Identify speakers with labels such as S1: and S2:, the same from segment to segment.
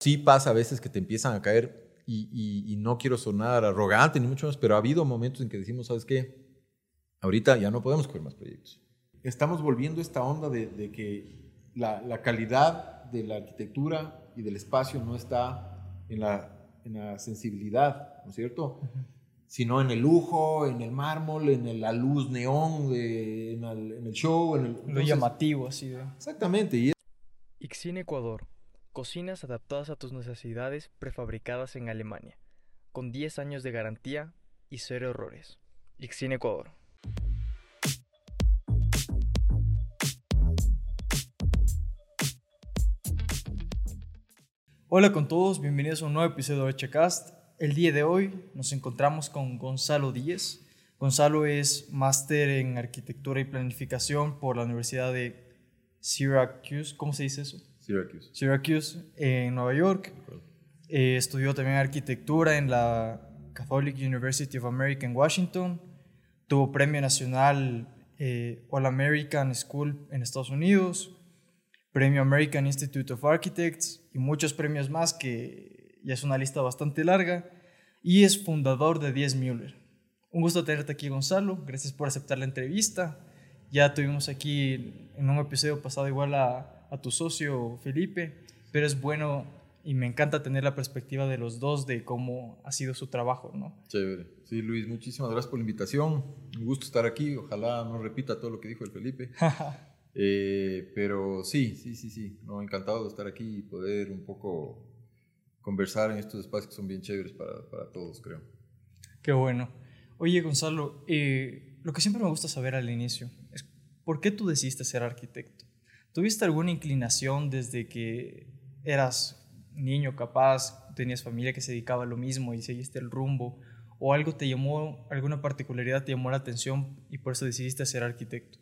S1: Sí pasa a veces que te empiezan a caer y, no quiero sonar arrogante ni mucho más, pero ha habido momentos en que decimos, ¿sabes qué? Ahorita ya no podemos coger más proyectos. Estamos volviendo a esta onda de, que la, calidad de la arquitectura y del espacio no está en la, en la sensibilidad, ¿no es cierto? Sino en el lujo, en el mármol, en la luz neón, de, en, el, show. En el,
S2: Lo llamativo, así de.
S1: Exactamente. Y
S3: Ixine Ecuador Cocinas adaptadas a tus necesidades prefabricadas en Alemania, con 10 años de garantía y cero errores. Ixin Ecuador.
S2: Hola con todos, bienvenidos a un nuevo episodio de Checast. El día de hoy nos encontramos con Gonzalo Díez. Gonzalo es máster en arquitectura y planificación por la Universidad de Syracuse. ¿Cómo se dice eso?
S1: Syracuse.
S2: Syracuse, en Nueva York. Eh, estudió también arquitectura en la Catholic University of America en Washington. Tuvo premio nacional eh, All American School en Estados Unidos, premio American Institute of Architects y muchos premios más que ya es una lista bastante larga. Y es fundador de 10 Mueller. Un gusto tenerte aquí, Gonzalo. Gracias por aceptar la entrevista. Ya tuvimos aquí en un episodio pasado igual a a tu socio Felipe, pero es bueno y me encanta tener la perspectiva de los dos de cómo ha sido su trabajo, ¿no?
S1: Chévere. Sí, Luis, muchísimas gracias por la invitación. Un gusto estar aquí. Ojalá no repita todo lo que dijo el Felipe. Eh, pero sí, sí, sí, sí. No, encantado de estar aquí y poder un poco conversar en estos espacios que son bien chéveres para, para todos, creo.
S2: Qué bueno. Oye, Gonzalo, eh, lo que siempre me gusta saber al inicio es por qué tú decidiste ser arquitecto. ¿Tuviste alguna inclinación desde que eras niño capaz, tenías familia que se dedicaba a lo mismo y seguiste el rumbo? ¿O algo te llamó, alguna particularidad te llamó la atención y por eso decidiste ser arquitecto?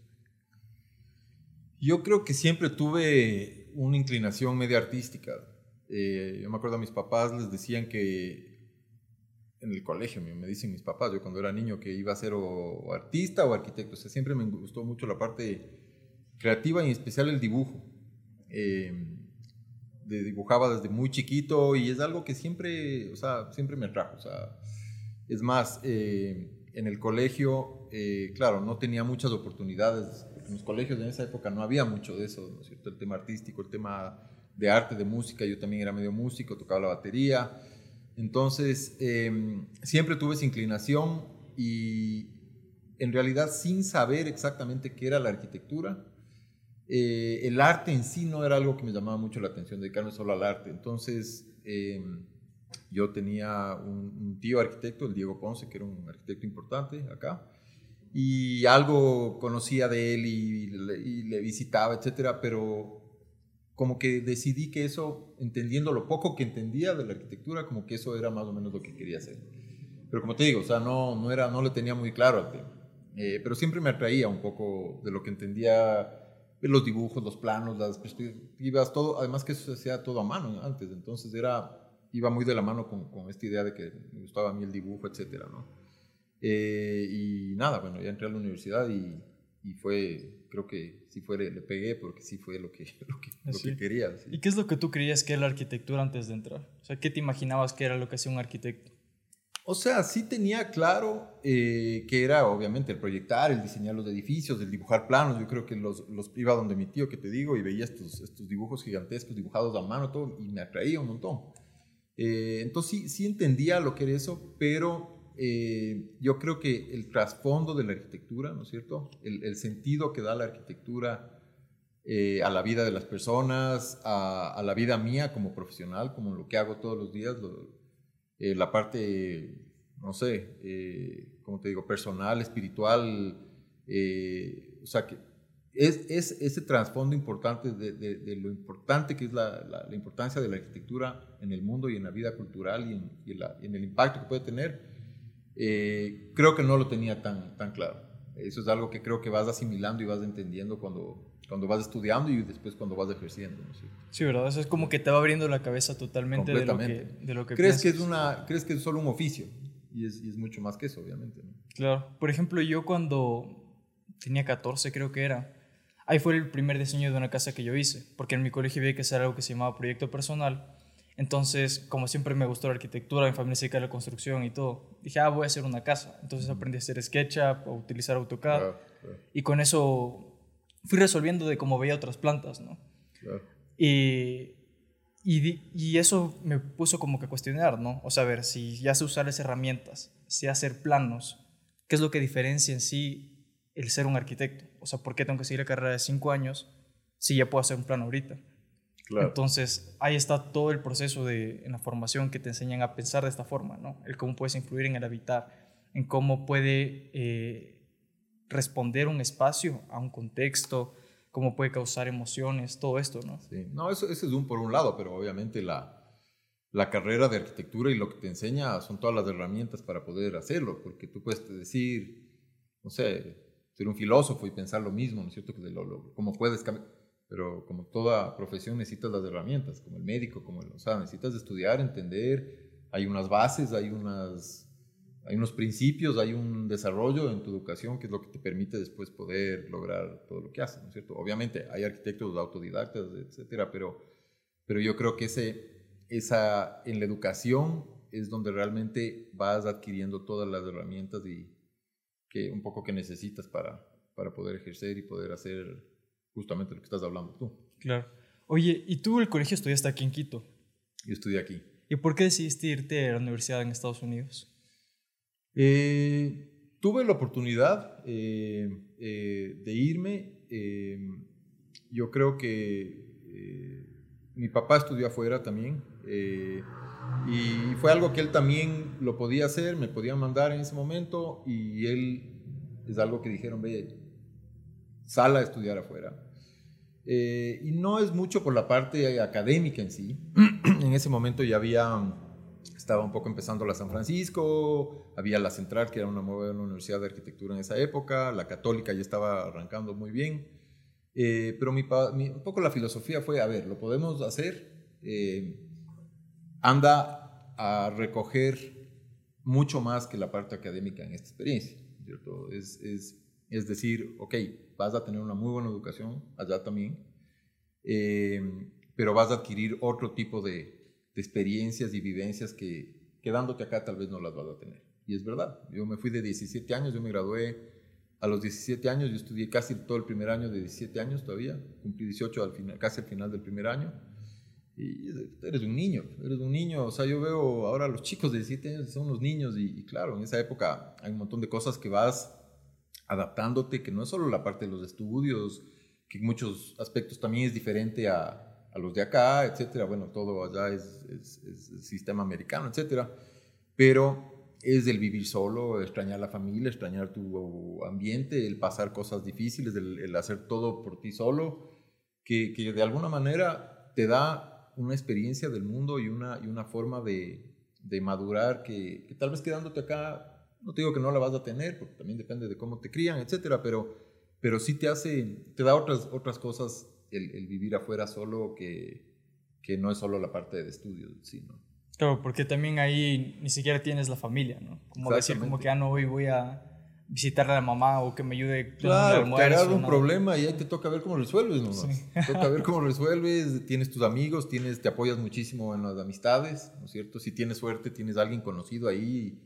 S1: Yo creo que siempre tuve una inclinación media artística. Eh, yo me acuerdo a mis papás les decían que en el colegio, me, dicen mis papás, yo cuando era niño que iba a ser o, artista o arquitecto. O sea, siempre me gustó mucho la parte creativa y en especial el dibujo. Eh, dibujaba desde muy chiquito y es algo que siempre, o sea, siempre me atrajo. O sea, es más, eh, en el colegio, eh, claro, no tenía muchas oportunidades. En los colegios en esa época no había mucho de eso, ¿no es cierto? El tema artístico, el tema de arte, de música. Yo también era medio músico, tocaba la batería. Entonces, siempre tuve esa inclinación y en realidad sin saber exactamente qué era la arquitectura, eh, el arte en sí no era algo que me llamaba mucho la atención, dedicarme solo al arte. Entonces, em, yo tenía un, tío arquitecto, el Diego Ponce, que era un arquitecto importante acá, y algo conocía de él y, le visitaba, etcétera, pero como que decidí que eso, entendiendo lo poco que entendía de la arquitectura, como que eso era más o menos lo que quería hacer. Pero como te digo, o sea, no, no, era, no le tenía muy claro al tema. Eh, pero siempre me atraía un poco de lo que entendía los dibujos, los planos, las perspectivas, todo, además que eso se hacía todo a mano antes, entonces era, iba muy de la mano con, con esta idea de que me gustaba a mí el dibujo, etcétera, ¿no? Eh, y nada, bueno, ya entré a la universidad y, y fue, creo que sí fue, le pegué porque sí fue lo que, lo que, lo que quería.
S2: ¿Y qué es lo que tú creías que era la arquitectura antes de entrar? O sea, ¿qué te imaginabas que era lo que hacía un arquitecto?
S1: O sea, sí tenía claro eh, que era obviamente el proyectar, el diseñar los edificios, el dibujar planos. Yo creo que los, los iba donde mi tío que te digo y veía estos, dibujos gigantescos dibujados a mano todo y me atraía un montón. Eh, entonces sí, entendía lo que era eso, pero eh, yo creo que el trasfondo de la arquitectura, ¿no es cierto? El, el sentido que da la arquitectura a la vida de las personas, a, a, la vida mía como profesional, como lo que hago todos los días, lo, eh, la parte, no sé, eh, como te digo, personal, espiritual, eh, o sea, que es, es ese trasfondo importante de, de, lo importante que es la, la, importancia de la arquitectura en el mundo y en la vida cultural y en, y en, el impacto que puede tener, creo que no lo tenía tan, tan claro. Eso es algo que creo que vas asimilando y vas entendiendo cuando, cuando vas estudiando y después cuando vas ejerciendo.
S2: Sí, ¿verdad? Eso es como que te va abriendo la cabeza totalmente de lo que, de lo que
S1: ¿Crees que, es una, ¿Crees que es solo un oficio? Y es, y es mucho más que eso, obviamente.
S2: Claro. Por ejemplo, yo cuando tenía 14 creo que era, ahí fue el primer diseño de una casa que yo hice, porque en mi colegio había que hacer algo que se llamaba proyecto personal. Entonces, como siempre me gustó la arquitectura, mi familia se dedica a la construcción y todo, dije, ah, voy a hacer una casa. Entonces aprendí a hacer SketchUp, a utilizar AutoCAD.
S1: Claro, claro,
S2: Y con eso fui resolviendo de cómo veía otras plantas, ¿no?
S1: claro.
S2: Y, y, y eso me puso como que a cuestionar, ¿no? O sea, a ver, si ya sé usar las herramientas, sé hacer planos, ¿qué es lo que diferencia en sí el ser un arquitecto? O sea, ¿por qué tengo que seguir la carrera de cinco años si ya puedo hacer un plano ahorita?
S1: Claro.
S2: Entonces, ahí está todo el proceso de, en la formación que te enseñan a pensar de esta forma, ¿no? El cómo puedes influir en el habitar, en cómo puede eh, responder un espacio a un contexto, cómo puede causar emociones, todo esto, ¿no?
S1: Sí. No, eso, eso es un por un lado, pero obviamente la, la carrera de arquitectura y lo que te enseña son todas las herramientas para poder hacerlo, porque tú puedes decir, no sé, ser un filósofo y pensar lo mismo, ¿no es cierto? Que de lo, lo- cómo puedes cambiar, pero como toda profesión necesitas las herramientas, como el médico, como el, o sea, necesitas estudiar, entender, hay unas bases, hay unas... Hay unos principios, hay un desarrollo en tu educación que es lo que te permite después poder lograr todo lo que haces, ¿no es cierto? Obviamente hay arquitectos autodidactas, etcétera, pero, pero yo creo que ese, esa, en la educación es donde realmente vas adquiriendo todas las herramientas y que un poco que necesitas para, para poder ejercer y poder hacer justamente lo que estás hablando tú.
S2: Claro. Oye, ¿y tú el colegio estudiaste aquí en Quito?
S1: Yo estudié aquí.
S2: ¿Y por qué decidiste irte a la universidad en Estados Unidos?
S1: Eh, tuve la oportunidad eh, eh, de irme. yo creo que mi papá estudió afuera también. y fue algo que él también lo podía hacer, me podía mandar en ese momento. Y él es algo que dijeron, ve, sal a estudiar afuera. Eh, y no es mucho por la parte académica en sí. en ese momento ya había estaba un poco empezando la San Francisco, había la Central, que era una buena universidad de arquitectura en esa época, la Católica ya estaba arrancando muy bien, Eh, pero mi, mi- un poco la filosofía fue, a ver, lo podemos hacer, eh, anda a recoger mucho más que la parte académica en esta experiencia, ¿cierto? Es, es, es decir, ok, vas a tener una muy buena educación allá también, eh, pero vas a adquirir otro tipo de, experiencias y vivencias que quedándote acá tal vez no las vas a tener. Y es verdad, yo me fui de 17 años, yo me gradué a los 17 años, yo estudié casi todo el primer año de 17 años todavía, cumplí 18 al final, casi al final del primer año. Y eres un niño, eres un niño, o sea, yo veo ahora los chicos de 17 años son los niños y claro, en esa época hay un montón de cosas que vas adaptándote, que no es solo la parte de los estudios, que en muchos aspectos también es diferente a, a los de acá, etcétera. Bueno, todo allá es, es, el sistema americano, etcétera. Pero es el vivir solo, extrañar la familia, extrañar tu ambiente, el pasar cosas difíciles, el, el hacer todo por ti solo, que, que, de alguna manera te da una experiencia del mundo y una, y una forma de, de madurar que, que tal vez quedándote acá, no te digo que no la vas a tener, porque también depende de cómo te crían, etcétera, pero, pero sí te hace, te da otras, otras cosas el, el vivir afuera solo que, que no es solo la parte de estudios, sino
S2: Claro, porque también ahí ni siquiera tienes la familia, ¿no? Como decir como que, ah, no, hoy voy a visitar a la mamá o que me ayude con
S1: claro,
S2: el
S1: te un problema y ahí te toca ver cómo resuelves nomás.
S2: Sí.
S1: Te toca ver cómo resuelves, tienes tus amigos, tienes, te apoyas muchísimo en las amistades, ¿no es cierto? Si tienes suerte, tienes a alguien conocido ahí,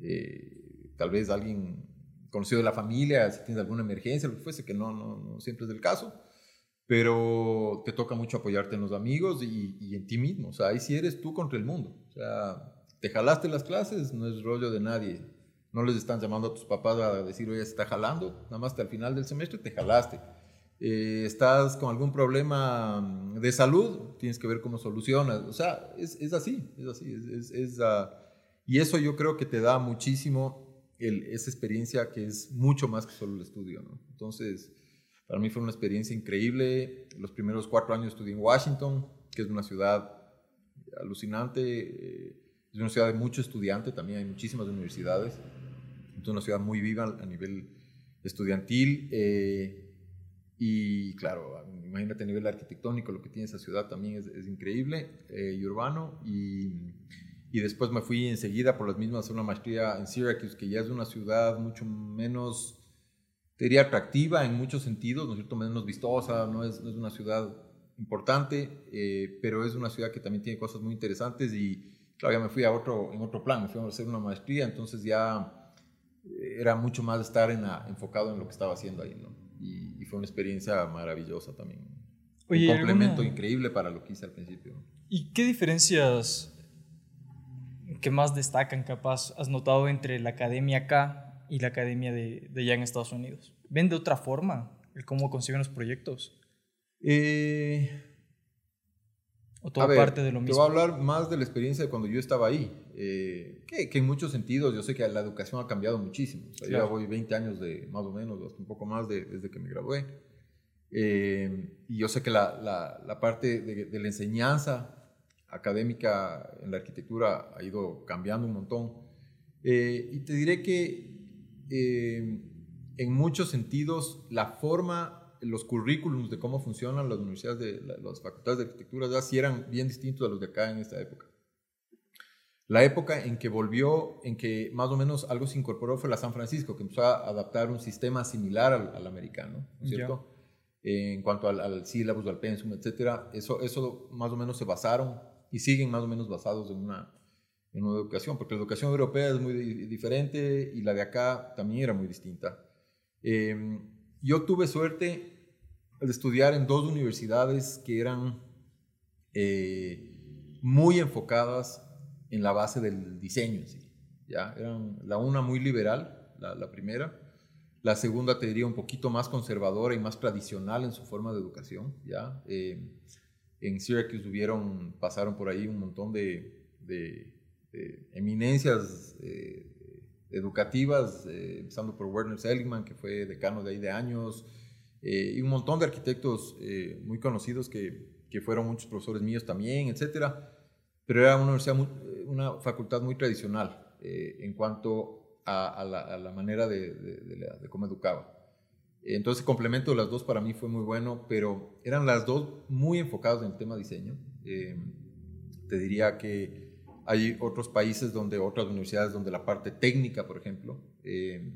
S1: eh, tal vez alguien conocido de la familia, si tienes alguna emergencia, lo que fuese, que no, no, no siempre es el caso pero te toca mucho apoyarte en los amigos y, en ti mismo. O sea, ahí sí eres tú contra el mundo. O sea, te jalaste las clases, no es rollo de nadie. No les están llamando a tus papás a decir, oye, se está jalando. Nada más hasta el final del semestre te jalaste. Eh, estás con algún problema de salud, tienes que ver cómo solucionas. O sea, es, es así, es así. Es, es, uh, y eso yo creo que te da muchísimo el, esa experiencia que es mucho más que solo el estudio. ¿no? Entonces, para mí fue una experiencia increíble. Los primeros cuatro años estudié en Washington, que es una ciudad alucinante. Eh, es una ciudad de mucho estudiante, también hay muchísimas universidades. Es una ciudad muy viva a nivel estudiantil. Eh, y claro, imagínate a nivel arquitectónico lo que tiene esa ciudad también es, es increíble eh, y urbano. Y, y, después me fui enseguida por las mismas a hacer una maestría en Syracuse, que ya es una ciudad mucho menos te diría atractiva en muchos sentidos, ¿no es cierto? Menos vistosa, no es, no es una ciudad importante, eh, pero es una ciudad que también tiene cosas muy interesantes y claro, ya me fui a otro, en otro plan, me fui a hacer una maestría, entonces ya eh, era mucho más estar en enfocado en lo que estaba haciendo ahí, ¿no? Y, fue una experiencia maravillosa también. un complemento increíble para lo que hice al principio.
S2: ¿Y qué diferencias que más destacan, capaz, has notado entre la academia acá y la academia de, de allá en Estados Unidos? ¿Ven de otra forma el cómo consiguen los proyectos?
S1: Eh,
S2: ¿O toda parte de lo mismo?
S1: Te voy a hablar más de la experiencia de cuando yo estaba ahí. Eh, que, en muchos sentidos yo sé que la educación ha cambiado muchísimo. O Yo voy 20 años de, más o menos, un poco más de, desde que me gradué. Eh, y yo sé que la, la, la parte de, de, la enseñanza académica en la arquitectura ha ido cambiando un montón. y te diré que en muchos sentidos la forma los currículums de cómo funcionan las universidades, de las facultades de arquitectura, ya sí eran bien distintos a los de acá en esta época. La época en que volvió, en que más o menos algo se incorporó fue la San Francisco, que empezó a adaptar un sistema similar al, americano, ¿cierto? en cuanto al, al sílabus, al pensum, etcétera, eso, eso más o menos se basaron y siguen más o menos basados en una, en una educación, porque la educación europea es muy diferente y la de acá también era muy distinta. Eh, yo tuve suerte de estudiar en dos universidades que eran eh, muy enfocadas en la base del diseño. ¿ya? Eran la una muy liberal, la, primera. La segunda te diría un poquito más conservadora y más tradicional en su forma de educación. ¿ya? Eh, en Syracuse hubieron, pasaron por ahí un montón de, eminencias eh, educativas, eh, empezando por Werner Seligman, que fue decano de ahí de años, eh, y un montón de arquitectos eh, muy conocidos que, que, fueron muchos profesores míos también, etcétera. Pero era una universidad, una facultad muy tradicional en cuanto a, la, manera de, de, cómo educaba. Entonces, complemento de las dos para mí fue muy bueno, pero eran las dos muy enfocadas en el tema diseño. te diría que hay otros países donde, otras universidades donde la parte técnica, por ejemplo, eh,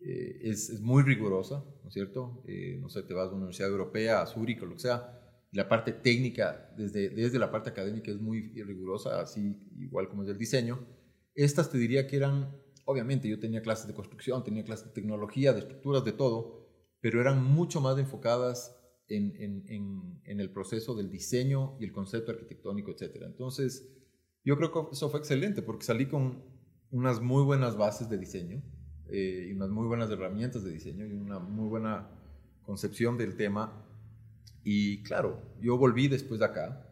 S1: eh, es, muy rigurosa, ¿no es cierto? Eh, no sé, te vas a una universidad europea, a Zúrich o lo que sea, la parte técnica, desde, desde la parte académica es muy rigurosa, así igual como es el diseño. Estas te diría que eran, obviamente yo tenía clases de construcción, tenía clases de tecnología, de estructuras, de todo, pero eran mucho más enfocadas en, en, el proceso del diseño y el concepto arquitectónico, etc. Entonces, yo creo que eso fue excelente porque salí con unas muy buenas bases de diseño eh, y unas muy buenas herramientas de diseño y una muy buena concepción del tema. Y claro, yo volví después de acá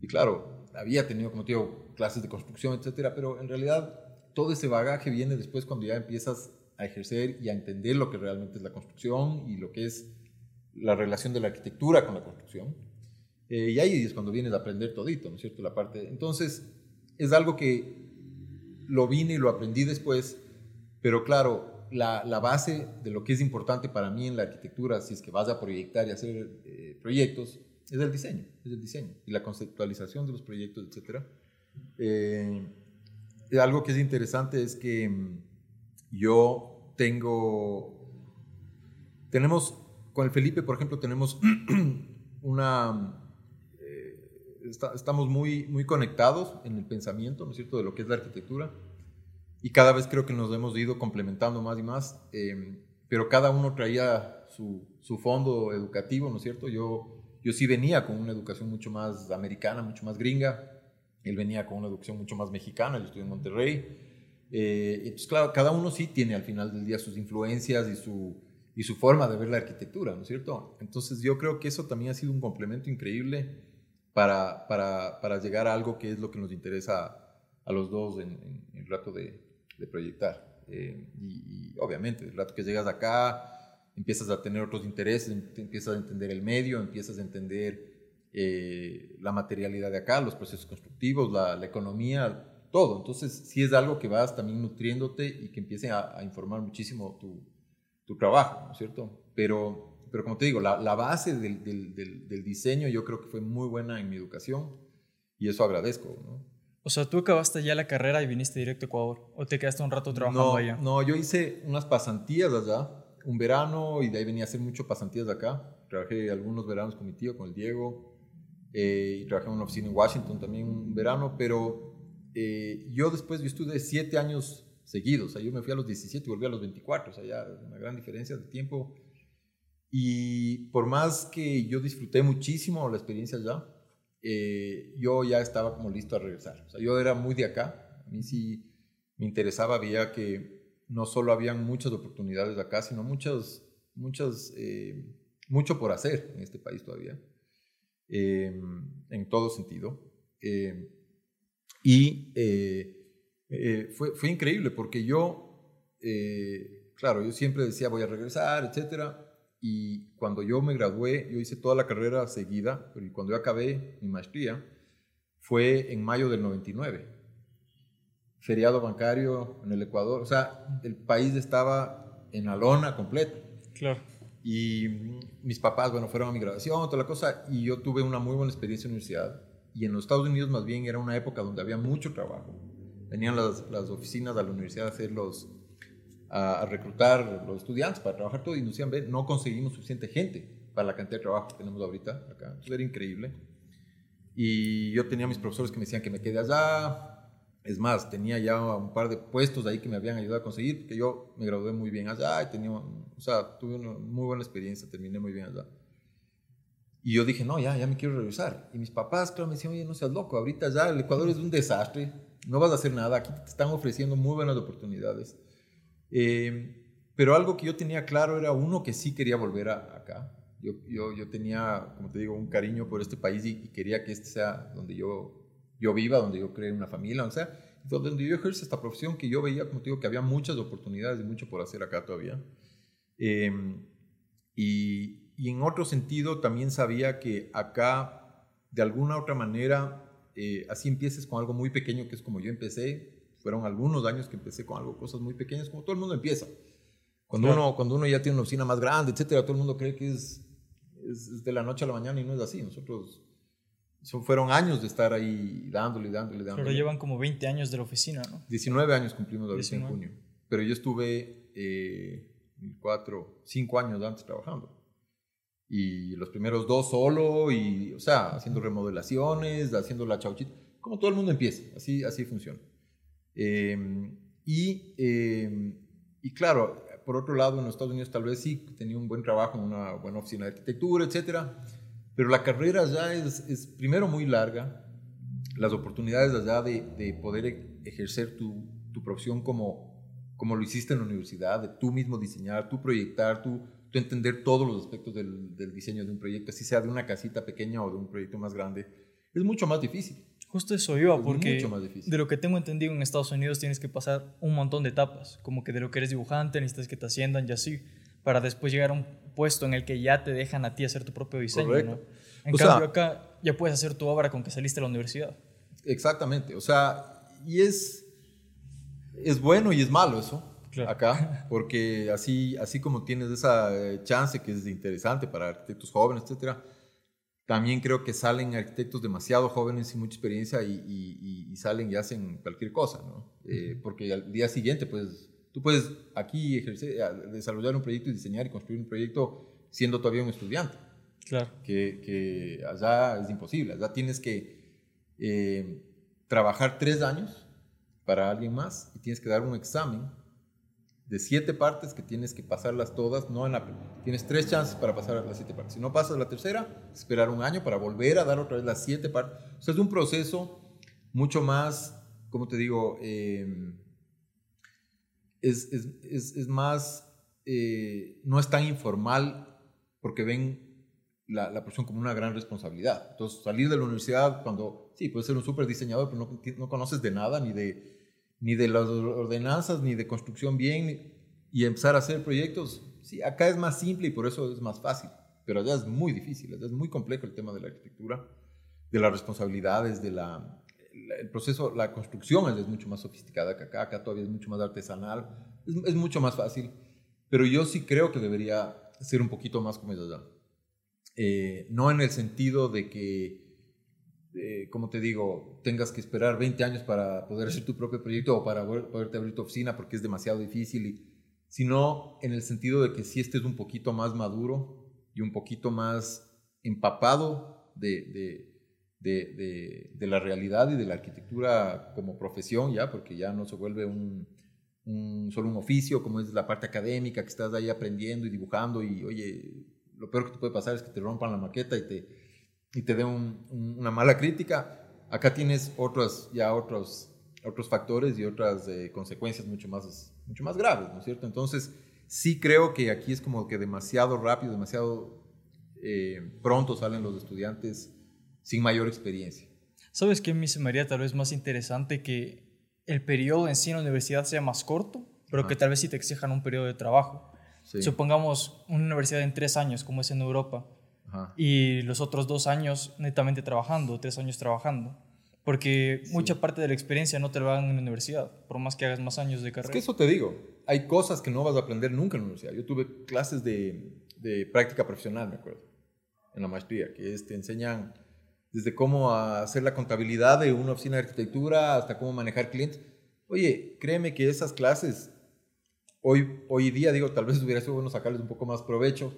S1: y claro, había tenido, como te digo, clases de construcción, etcétera, pero en realidad todo ese bagaje viene después cuando ya empiezas a ejercer y a entender lo que realmente es la construcción y lo que es la relación de la arquitectura con la construcción. Eh, y ahí es cuando vienes a aprender todito, ¿no es cierto? La parte. Entonces, es algo que lo vine y lo aprendí después, pero claro, la, base de lo que es importante para mí en la arquitectura, si es que vas a proyectar y hacer eh, proyectos, es el diseño, es el diseño y la conceptualización de los proyectos, etc. algo que es interesante es que mm, yo tengo, tenemos, con el Felipe, por ejemplo, tenemos una estamos muy, muy conectados en el pensamiento, ¿no es cierto?, de lo que es la arquitectura. Y cada vez creo que nos hemos ido complementando más y más, em, pero cada uno traía su, su, fondo educativo, ¿no es cierto? Yo, yo sí venía con una educación mucho más americana, mucho más gringa. Él venía con una educación mucho más mexicana, yo estoy en Monterrey. Eh, entonces, claro, cada uno sí tiene al final del día sus influencias y su, y su forma de ver la arquitectura, ¿no es cierto? Entonces, yo creo que eso también ha sido un complemento increíble para, para, para, llegar a algo que es lo que nos interesa a los dos en, el rato de, proyectar. Eh, y, obviamente, el rato que llegas acá, empiezas a tener otros intereses, em, empiezas a entender el medio, empiezas a entender eh, la materialidad de acá, los procesos constructivos, la, la, economía, todo. Entonces, sí es algo que vas también nutriéndote y que empiece a, a informar muchísimo tu, tu trabajo, ¿no es cierto? Pero pero como te digo, la, la base del, del, del, diseño yo creo que fue muy buena en mi educación y eso agradezco, ¿no?
S2: O sea, ¿tú acabaste ya la carrera y viniste directo a Ecuador? ¿O te quedaste un rato trabajando
S1: no,
S2: allá?
S1: No, yo hice unas pasantías allá, un verano, y de ahí venía a hacer mucho pasantías de acá. Trabajé algunos veranos con mi tío, con el Diego, eh, y trabajé en una oficina en Washington también un verano, pero eh, yo después, yo estuve siete años seguidos, o sea, yo me fui a los 17 y volví a los 24, o sea, ya una gran diferencia de tiempo. Y por más que yo disfruté muchísimo la experiencia allá, eh, yo ya estaba como listo a regresar. O sea, yo era muy de acá, a mí sí me interesaba, veía que no solo habían muchas oportunidades acá, sino muchas, muchas, eh, mucho por hacer en este país todavía, eh, en todo sentido. y fue, fue increíble porque yo, claro, yo siempre decía voy a regresar, etcétera y cuando yo me gradué, yo hice toda la carrera seguida, pero cuando yo acabé mi maestría, fue en mayo del 99. Feriado bancario en el Ecuador, o sea, el país estaba en la lona completa.
S2: Claro.
S1: Y mis papás, bueno, fueron a mi graduación, toda la cosa, y yo tuve una muy buena experiencia en la universidad. Y en los Estados Unidos más bien era una época donde había mucho trabajo. Venían las, las oficinas de la universidad a hacer los, a, reclutar los estudiantes para trabajar todo y nos decían, no conseguimos suficiente gente para la cantidad de trabajo que tenemos ahorita acá. Eso era increíble. Y yo tenía mis profesores que me decían que me quede allá. Es más, tenía ya un par de puestos ahí que me habían ayudado a conseguir, porque yo me gradué muy bien allá y tenía, o sea, tuve una muy buena experiencia, terminé muy bien allá. Y yo dije, no, ya, ya me quiero regresar. Y mis papás, claro, me decían, oye, no seas loco, ahorita ya el Ecuador es un desastre, no vas a hacer nada, aquí te están ofreciendo muy buenas oportunidades Em, pero algo que yo tenía claro era uno que sí quería volver a, acá. Yo, yo, yo, tenía, como te digo, un cariño por este país y, quería que este sea donde yo, yo viva, donde yo cree una familia, o sea, donde yo ejerce esta profesión que yo veía, como te digo, que había muchas oportunidades y mucho por hacer acá todavía. Em, y, y, en otro sentido también sabía que acá, de alguna otra manera, eh, así empieces con algo muy pequeño, que es como yo empecé, fueron algunos años que empecé con algo, cosas muy pequeñas, como todo el mundo empieza. Cuando, uno, cuando uno ya tiene una oficina más grande, etcétera, todo el mundo cree que es, es, de la noche a la mañana y no es así. Nosotros, son, fueron años de estar ahí dándole, dándole, dándole.
S2: Pero llevan como 20 años de la oficina, ¿no?
S1: 19 años cumplimos ahorita en junio. Pero yo estuve eh, cuatro, cinco años antes trabajando. Y los primeros dos solo, y, o sea, haciendo remodelaciones, haciendo la chauchita, como todo el mundo empieza, así, así funciona. Em, y, em, y claro, por otro lado, en los Estados Unidos tal vez sí tenía un buen trabajo en una buena oficina de arquitectura, etcétera, pero la carrera ya es, es primero muy larga, las oportunidades allá de, de poder e, ejercer tu, tu, profesión como, como lo hiciste en la universidad, de tú mismo diseñar, tú proyectar, tú, tú entender todos los aspectos del, del diseño de un proyecto, así sea de una casita pequeña o de un proyecto más grande, es mucho más difícil.
S2: Justo eso iba, porque de lo que tengo entendido en Estados Unidos tienes que pasar un montón de etapas, como que de lo que eres dibujante necesitas que te asciendan y así, para después llegar a un puesto en el que ya te dejan a ti hacer tu propio diseño. ¿no? En cambio acá ya puedes hacer tu obra con que saliste de la universidad.
S1: Exactamente, o sea, y es, es bueno y es malo eso. Acá, porque así, así como tienes esa eh, chance que es interesante para arquitectos jóvenes, etcétera, también creo que salen arquitectos demasiado jóvenes sin mucha experiencia y, salen y hacen cualquier cosa, ¿no? Eh, porque al día siguiente, pues, tú puedes aquí ejercer, desarrollar un proyecto y diseñar y construir un proyecto siendo todavía un estudiante.
S2: Claro.
S1: Que, que allá es imposible. Allá tienes que eh, trabajar tres años para alguien más y tienes que dar un examen de siete partes que tienes que pasarlas todas, no en la tienes tres chances para pasar las siete partes. Si no pasas la tercera, esperar un año para volver a dar otra vez las siete partes. O sea, es un proceso mucho más, como te digo, em, es, es, es, es, más, eh, no es tan informal porque ven la, la profesión como una gran responsabilidad. Entonces, salir de la universidad cuando, sí, puedes ser un súper diseñador, pero no, no conoces de nada, ni de ni de las ordenanzas, ni de construcción bien, y empezar a hacer proyectos. Sí, acá es más simple y por eso es más fácil, pero allá es muy difícil, allá es muy complejo el tema de la arquitectura, de las responsabilidades, de la, el proceso, la construcción es mucho más sofisticada que acá, acá todavía es mucho más artesanal, es, es mucho más fácil, pero yo sí creo que debería ser un poquito más como es allá. Eh, no en el sentido de que eh, como te digo, tengas que esperar 20 años para poder hacer tu propio proyecto o para poderte abrir tu oficina porque es demasiado difícil, y, sino en el sentido de que si estés un poquito más maduro. y un poquito más empapado de, de, de, la realidad y de la arquitectura como profesión, ya, porque ya no se vuelve un, un, solo un oficio, como es la parte académica, que estás ahí aprendiendo y dibujando y, oye, lo peor que te puede pasar es que te rompan la maqueta y te, y te den una mala crítica. Acá tienes otros, ya otros, otros factores y otras eh, consecuencias mucho más, mucho más graves, ¿no es cierto? Entonces, sí creo que aquí es como que demasiado rápido, demasiado eh, pronto salen los estudiantes sin mayor experiencia.
S2: ¿Sabes qué me se tal vez más interesante que el periodo en sí en la universidad sea más corto, pero que tal vez sí te exijan un periodo de trabajo? Supongamos una universidad en tres años, como es en Europa, y los otros dos años netamente trabajando, tres años trabajando. Porque mucha parte de la experiencia no te la dan en la universidad, por más que hagas más años de carrera.
S1: Es que eso te digo, hay cosas que no vas a aprender nunca en la universidad. Yo tuve clases de, de práctica profesional, me acuerdo, en la maestría, que te enseñan desde cómo hacer la contabilidad de una oficina de arquitectura hasta cómo manejar clientes. Oye, créeme que esas clases, hoy, hoy día, digo, tal vez hubiera sido bueno sacarles un poco más provecho,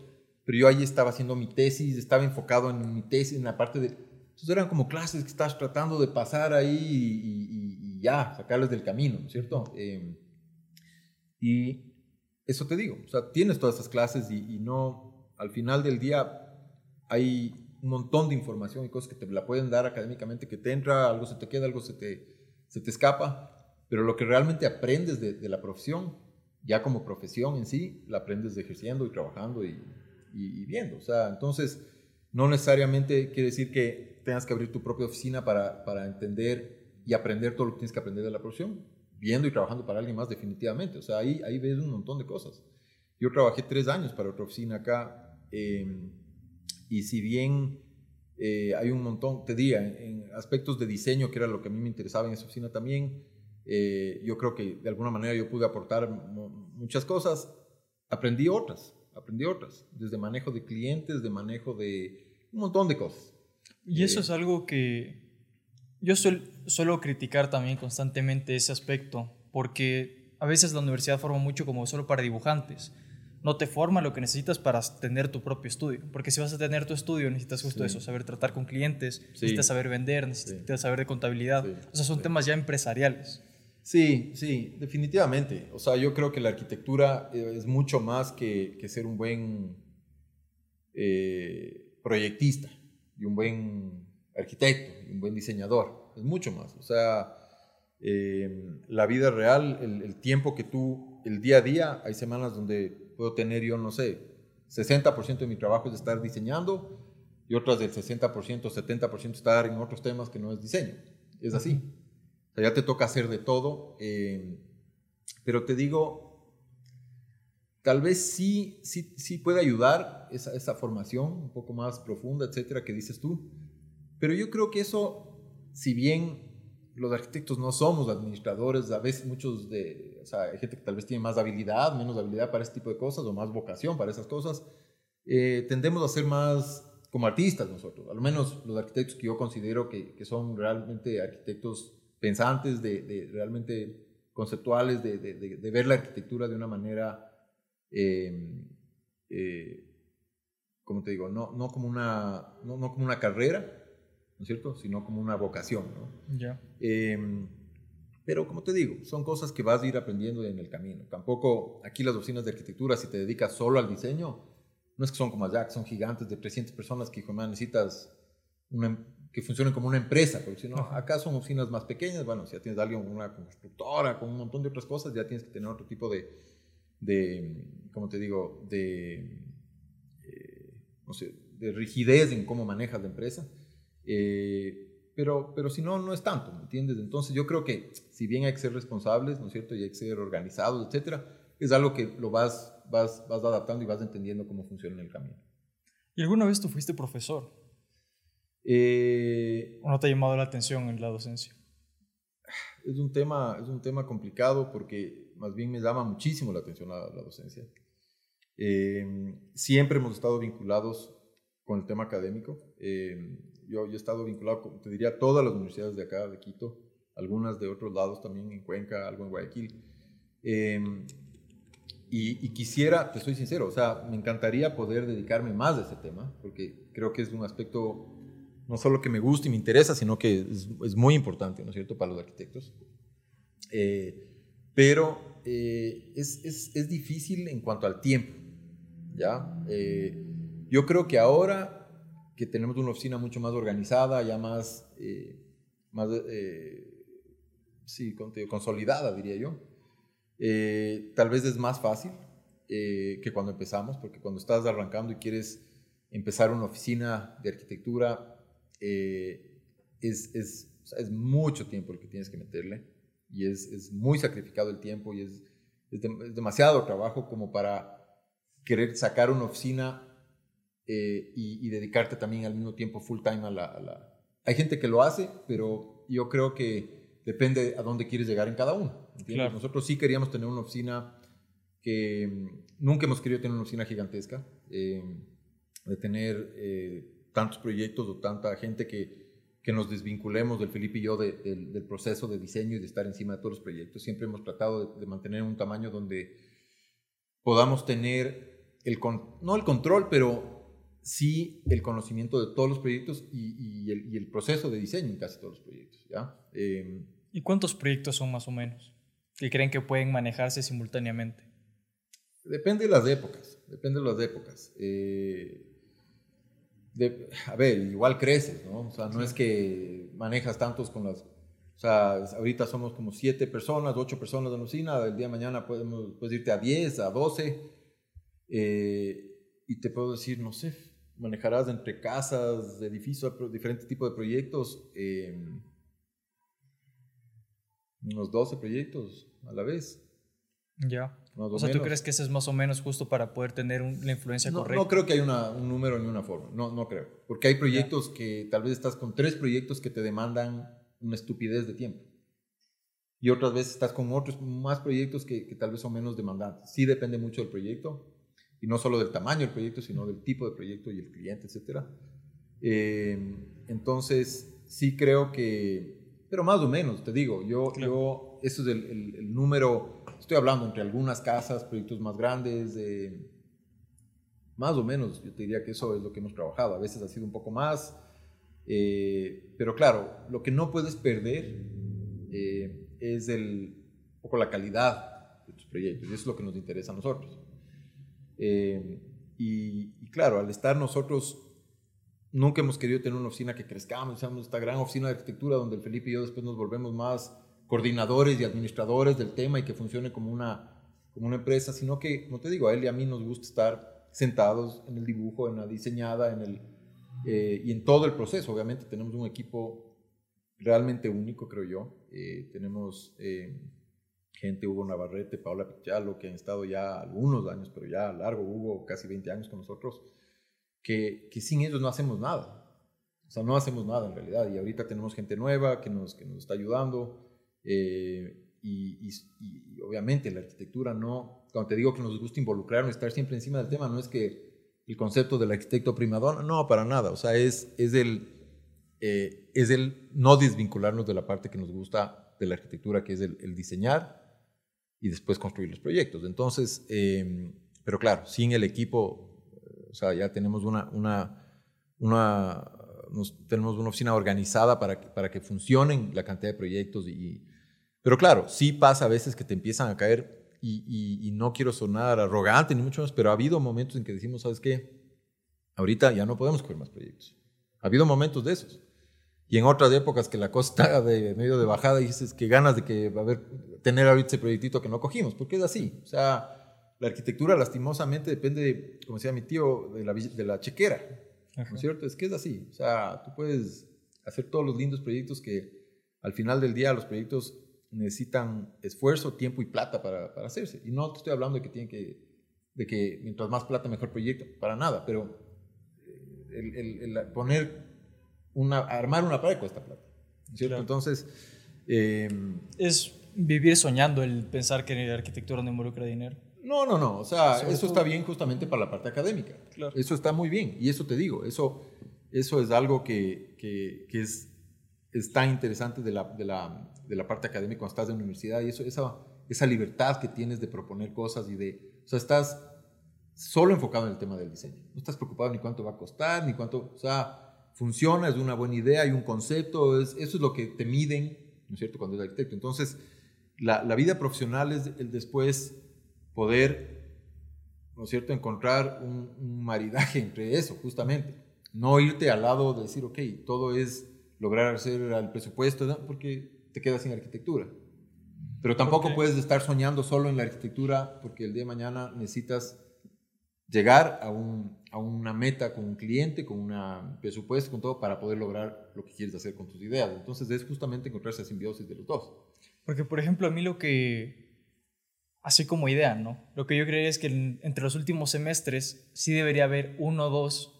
S1: pero yo ahí estaba haciendo mi tesis, estaba enfocado en mi tesis, en la parte de... Entonces eran como clases que estás tratando de pasar ahí y, ya, sacarles del camino, ¿cierto? Em, y eso te digo, o sea, tienes todas esas clases y, y no, al final del día hay montón de información y cosas que te la pueden dar académicamente, que te entra, algo se te queda, algo se te, se te escapa, pero lo que realmente aprendes de, la profesión, ya como profesión en sí, la aprendes ejerciendo y trabajando y, y, viendo. O sea, entonces, no necesariamente quiere decir que tengas que abrir tu propia oficina para, para entender y aprender todo lo que tienes que aprender de la profesión, viendo y trabajando para alguien más definitivamente. O sea, ahí, ahí ves un montón de cosas. Yo trabajé tres años para otra oficina acá. Eh, y si bien eh, hay un montón, te diría, en, aspectos de diseño, que era lo que a mí me interesaba en esa oficina también, eh, yo creo que de alguna manera yo pude aportar muchas cosas, aprendí otras, aprendí otras, desde manejo de clientes, de manejo de un montón de cosas.
S2: Y eso eh, es algo que yo suelo criticar también constantemente ese aspecto, porque a veces la universidad forma mucho como solo para dibujantes no te forma lo que necesitas para tener tu propio estudio. Porque si vas a tener tu estudio, necesitas justo eso, saber tratar con clientes, necesitas saber vender, necesitas saber de contabilidad. O sea, son temas ya empresariales.
S1: Sí, sí, definitivamente. O sea, yo creo que la arquitectura eh, es mucho más que, que ser un buen eh, proyectista y un buen arquitecto y un buen diseñador. Es mucho más. O sea, eh, la vida real, el, el tiempo que tú, el día a día, hay semanas donde puedo tener yo, no sé, 60% de mi trabajo es estar diseñando y otras del 60%, 70% estar en otros temas que no es diseño. Es así. O sea, ya te toca hacer de todo. Eh, pero te digo, tal vez sí, sí, sí puede ayudar esa, esa formación un poco más profunda, etcétera, que dices tú. Pero yo creo que eso, si bien los arquitectos no somos administradores, a veces muchos de, o sea, hay gente que tal vez tiene más habilidad, menos habilidad para ese tipo de cosas o más vocación para esas cosas, eh, tendemos a ser más como artistas nosotros, al menos los arquitectos que yo considero que, que son realmente arquitectos pensantes, de, de realmente conceptuales, de, de, ver la arquitectura de una manera, eh, eh, como te digo, no, no, como una, no, no como una carrera, ¿no es cierto? Sino como una vocación, ¿no?
S2: Ya.
S1: Em, pero como te digo, son cosas que vas a ir aprendiendo en el camino. Tampoco aquí las oficinas de arquitectura, si te dedicas solo al diseño, no es que son como allá, que son gigantes de 300 personas que, hijo, necesitas una, em, que funcionen como una empresa, porque si no, acá son oficinas más pequeñas, bueno, si ya tienes a alguien, una constructora, con un montón de otras cosas, ya tienes que tener otro tipo de, de como te digo, de, eh, no sé, de rigidez en cómo manejas la empresa. Eh, pero, pero si no, no es tanto, ¿me entiendes? Entonces yo creo que si bien hay que ser responsables, ¿no es cierto? Y hay que ser organizados, etcétera, es algo que lo vas, vas, vas adaptando y vas entendiendo cómo funciona en el camino.
S2: ¿Y alguna vez tú fuiste profesor?
S1: Eh,
S2: ¿O no te ha llamado la atención en la docencia?
S1: Es un tema, es un tema complicado porque más bien me llama muchísimo la atención la, la docencia. Eh, siempre hemos estado vinculados con el tema académico. Eh, yo, he estado vinculado, te diría, todas las universidades de acá, de Quito, algunas de otros lados también, en Cuenca, algo en Guayaquil. Em, y, quisiera, te soy sincero, o sea, me encantaría poder dedicarme más a ese tema, porque creo que es un aspecto no solo que me gusta y me interesa, sino que es, muy importante, ¿no es cierto?, para los arquitectos. Eh, pero eh, es, es, es, difícil en cuanto al tiempo, ¿ya? Eh, yo creo que ahora que tenemos una oficina mucho más organizada, ya más, más sí, consolidada, diría yo, tal vez es más fácil que cuando empezamos, porque cuando estás arrancando y quieres empezar una oficina de arquitectura, eh, es, es, es, mucho tiempo el que tienes que meterle y es, es muy sacrificado el tiempo y es, es, demasiado trabajo como para querer sacar una oficina eh, y, dedicarte también al mismo tiempo full time a la, Hay gente que lo hace, pero yo creo que depende a dónde quieres llegar en cada uno. Nosotros sí queríamos tener una oficina que mm, nunca hemos querido tener una oficina gigantesca, eh, de tener tantos proyectos o tanta gente que, que nos desvinculemos del Felipe y yo del proceso de diseño y de estar encima de todos los proyectos. Siempre hemos tratado de, mantener un tamaño donde podamos tener, el no el control, pero sí el conocimiento de todos los proyectos y, y, el, y, el, proceso de diseño en casi todos los proyectos. ¿ya?
S2: Em, ¿Y cuántos proyectos son más o menos? ¿Que creen que pueden manejarse simultáneamente?
S1: Depende de las épocas, depende de las épocas. Eh, a ver, igual creces, ¿no? O sea, no es que manejas tantos con las... O sea, ahorita somos como siete personas, ocho personas en la oficina, el día de mañana podemos, puedes irte a 10, a 12, eh, y te puedo decir, no sé, manejarás entre casas, edificios, diferentes tipos de proyectos, eh, unos 12 proyectos a la vez.
S2: Ya. o sea, ¿tú crees que ese es más o menos justo para poder tener la influencia correcta?
S1: No creo que haya un número ni una forma, no, no creo. Porque hay proyectos que tal vez estás con tres proyectos que te demandan una estupidez de tiempo. Y otras veces estás con otros más proyectos que, que tal vez son menos demandantes. Sí depende mucho del proyecto, y no solo del tamaño del proyecto, sino del tipo de proyecto y el cliente, etc. Eh, entonces, sí creo que, pero más o menos, te digo, yo, yo eso es el, el, el número estoy hablando entre algunas casas, proyectos más grandes, más o menos, yo te diría que eso es lo que hemos trabajado. A veces ha sido un poco más, eh, pero claro, lo que no puedes perder eh, es el, un poco la calidad de tus proyectos, y eso es lo que nos interesa a nosotros. Eh, y, y, claro, al estar nosotros, nunca hemos querido tener una oficina que crezcamos, seamos esta gran oficina de arquitectura donde el Felipe y yo después nos volvemos más coordinadores y administradores del tema y que funcione como una, como una empresa, sino que, como te digo, a él y a mí nos gusta estar sentados en el dibujo, en la diseñada, en el, eh, y en todo el proceso. Obviamente tenemos un equipo realmente único, creo yo. Eh, tenemos eh, gente, Hugo Navarrete, Paola Pichalo, que han estado ya algunos años, pero ya largo, Hugo, casi 20 años con nosotros, que, que sin ellos no hacemos nada. O sea, no hacemos nada en realidad. Y ahorita tenemos gente nueva que nos, que nos está ayudando. Eh, y, obviamente la arquitectura no, cuando te digo que nos gusta involucrarnos, estar siempre encima del tema, no es que el concepto del arquitecto primadona, no, para nada, o sea, es, es, el, eh, es el no desvincularnos de la parte que nos gusta de la arquitectura, que es el, diseñar y después construir los proyectos. Entonces, em, pero claro, sin el equipo, o sea, ya tenemos una, una, una tenemos una oficina organizada para que, para que funcionen la cantidad de proyectos y, pero claro, sí pasa a veces que te empiezan a caer y, no quiero sonar arrogante ni mucho más, pero ha habido momentos en que decimos, ¿sabes qué? Ahorita ya no podemos coger más proyectos. Ha habido momentos de esos. Y en otras épocas que la cosa está de medio de bajada y dices que ganas de que va a haber, tener ahorita ese proyectito que no cogimos, porque es así. O sea, la arquitectura lastimosamente depende, como decía mi tío, de la, de la chequera. ¿No es cierto? Es que es así. O sea, tú puedes hacer todos los lindos proyectos que al final del día los proyectos necesitan esfuerzo, tiempo y plata para, para, hacerse. Y no te estoy hablando de que tienen que, de que mientras más plata, mejor proyecto, para nada, pero eh, el, poner una, armar una pared cuesta plata, ¿cierto? Entonces...
S2: Em, es vivir soñando el pensar que la arquitectura no involucra dinero.
S1: No, no, no, o sea, eso está bien justamente para la parte académica. Claro. Eso está muy bien, y eso te digo, eso, eso es algo que, que, que es, es tan interesante de la, de la de la parte académica cuando estás en la universidad y eso, esa, esa libertad que tienes de proponer cosas y de... O sea, estás solo enfocado en el tema del diseño. No estás preocupado ni cuánto va a costar, ni cuánto, o sea, funciona, es una buena idea, hay un concepto, es, eso es lo que te miden, ¿no es cierto?, cuando eres arquitecto. Entonces, la, la vida profesional es el después poder, ¿no es cierto?, encontrar un, un maridaje entre eso, justamente. No irte al lado de decir, ok, todo es lograr hacer el presupuesto, ¿no? porque te quedas sin arquitectura. Pero tampoco puedes estar soñando solo en la arquitectura porque el día de mañana necesitas llegar a, un, a una meta con un cliente, con un presupuesto, con todo, para poder lograr lo que quieres hacer con tus ideas. Entonces es justamente encontrar esa simbiosis de los dos.
S2: Porque, por ejemplo, a mí lo que, así como idea, ¿no? Lo que yo creo es que entre los últimos semestres sí debería haber uno o dos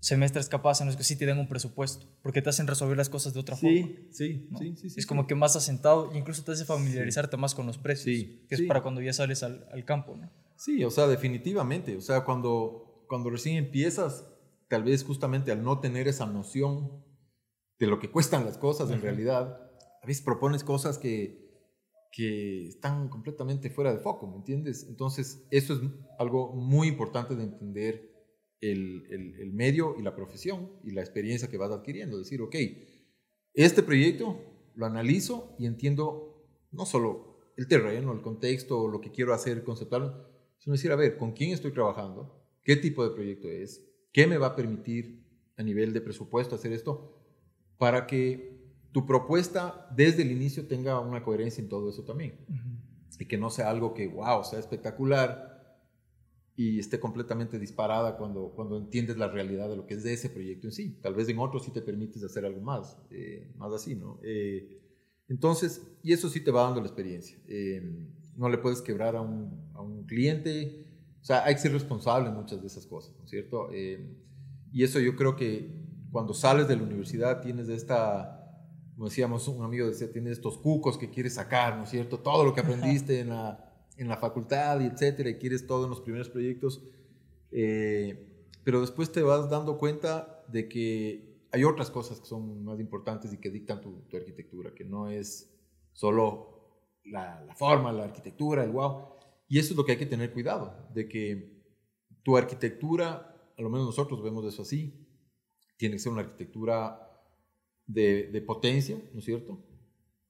S2: semestres capaz en los que sí te dan un presupuesto, porque te hacen resolver las cosas de otra
S1: sí,
S2: forma.
S1: Sí, sí, sí,
S2: Es como que más asentado e incluso te hace familiarizarte más con los precios,
S1: Sí,
S2: que es
S1: sí.
S2: para cuando ya sales al, al campo, ¿no?
S1: Sí, o sea, definitivamente. O sea, cuando, cuando recién empiezas, tal vez justamente al no tener esa noción de lo que cuestan las cosas en realidad, a veces propones cosas que, que están completamente fuera de foco, ¿me entiendes? Entonces, eso es algo muy importante de entender el, el, el medio y la profesión y la experiencia que vas adquiriendo. Decir, ok, este proyecto lo analizo y entiendo no solo el terreno, el contexto, lo que quiero hacer conceptual, sino decir, a ver, ¿con quién estoy trabajando? ¿Qué tipo de proyecto es? ¿Qué me va a permitir a nivel de presupuesto hacer esto? Para que tu propuesta desde el inicio tenga una coherencia en todo eso también. Y que no sea algo que, wow, sea espectacular y esté completamente disparada cuando, cuando entiendes la realidad de lo que es de ese proyecto en sí. Tal vez en otros sí te permites hacer algo más, eh, más así, ¿no? Eh, entonces, y eso sí te va dando la experiencia. Eh, no le puedes quebrar a un, a un, cliente. O sea, hay que ser responsable en muchas de esas cosas, ¿no es cierto? Eh, y eso yo creo que cuando sales de la universidad tienes esta, como decíamos, un amigo decía, tienes estos cucos que quieres sacar, ¿no es cierto? Todo lo que aprendiste en la, en la facultad y etcétera, y quieres todo en los primeros proyectos. Eh, pero después te vas dando cuenta de que hay otras cosas que son más importantes y que dictan tu, tu arquitectura, que no es solo la, forma, la arquitectura, el wow. Y eso es lo que hay que tener cuidado, de que tu arquitectura, a lo menos nosotros vemos eso así, tiene que ser una arquitectura de, de potencia, ¿no es cierto?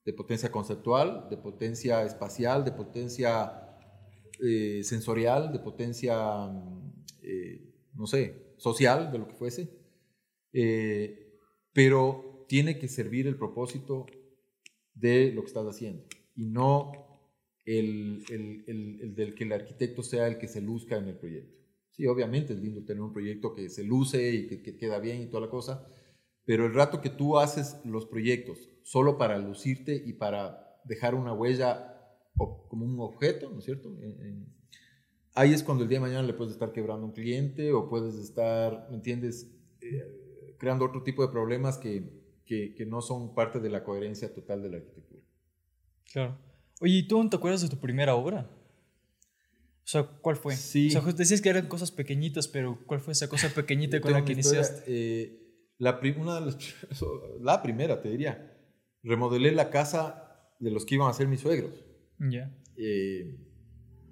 S1: De potencia conceptual, de potencia espacial, de potencia eh, sensorial, de potencia, eh, no sé, social, de lo que fuese. Eh, pero tiene que servir el propósito de lo que estás haciendo y no el, el, el, el, del que el arquitecto sea el que se luzca en el proyecto. Sí, obviamente es lindo tener un proyecto que se luce y que, que queda bien y toda la cosa, pero el rato que tú haces los proyectos solo para lucirte y para dejar una huella como un objeto, ¿no es cierto? En, en, ahí es cuando el día de mañana le puedes estar quebrando a un cliente o puedes estar, ¿me entiendes? Eh, creando otro tipo de problemas que, que, que, no son parte de la coherencia total de la arquitectura.
S2: Claro. Oye, ¿y tú no te acuerdas de tu primera obra? O sea, ¿cuál fue?
S1: Sí.
S2: O sea, decías que eran cosas pequeñitas, pero ¿cuál fue esa cosa pequeñita con la que
S1: historia,
S2: iniciaste?
S1: Eh, la, una de las, la primera, te diría. Remodelé la casa de los que iban a ser mis suegros.
S2: Ya. Yeah.
S1: Eh,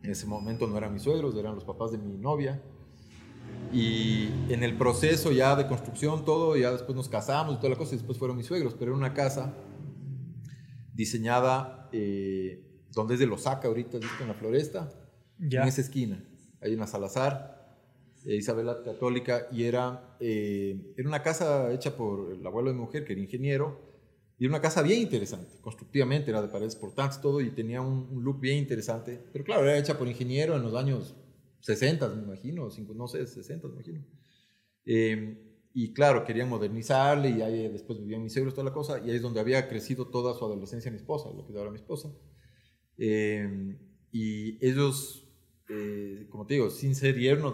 S1: en ese momento no eran mis suegros, eran los papás de mi novia. Y en el proceso ya de construcción, todo, ya después nos casamos y toda la cosa, y después fueron mis suegros, pero era una casa diseñada eh, donde es de Losaca ahorita, ¿viste? en la floresta,
S2: ya.
S1: en esa esquina, ahí en la Salazar, eh, Isabela Católica, y era, eh, era una casa hecha por el abuelo de mi mujer, que era ingeniero, y era una casa bien interesante, constructivamente, era de paredes portantes, todo, y tenía un, un, look bien interesante. Pero claro, era hecha por ingeniero en los años 60, me imagino, no sé, 60, me imagino. Eh, y claro, querían modernizarle, y ahí después vivían mis suegros, toda la cosa, y ahí es donde había crecido toda su adolescencia mi esposa, lo que es ahora mi esposa. Eh, y ellos, eh, como te digo, sin ser yerno,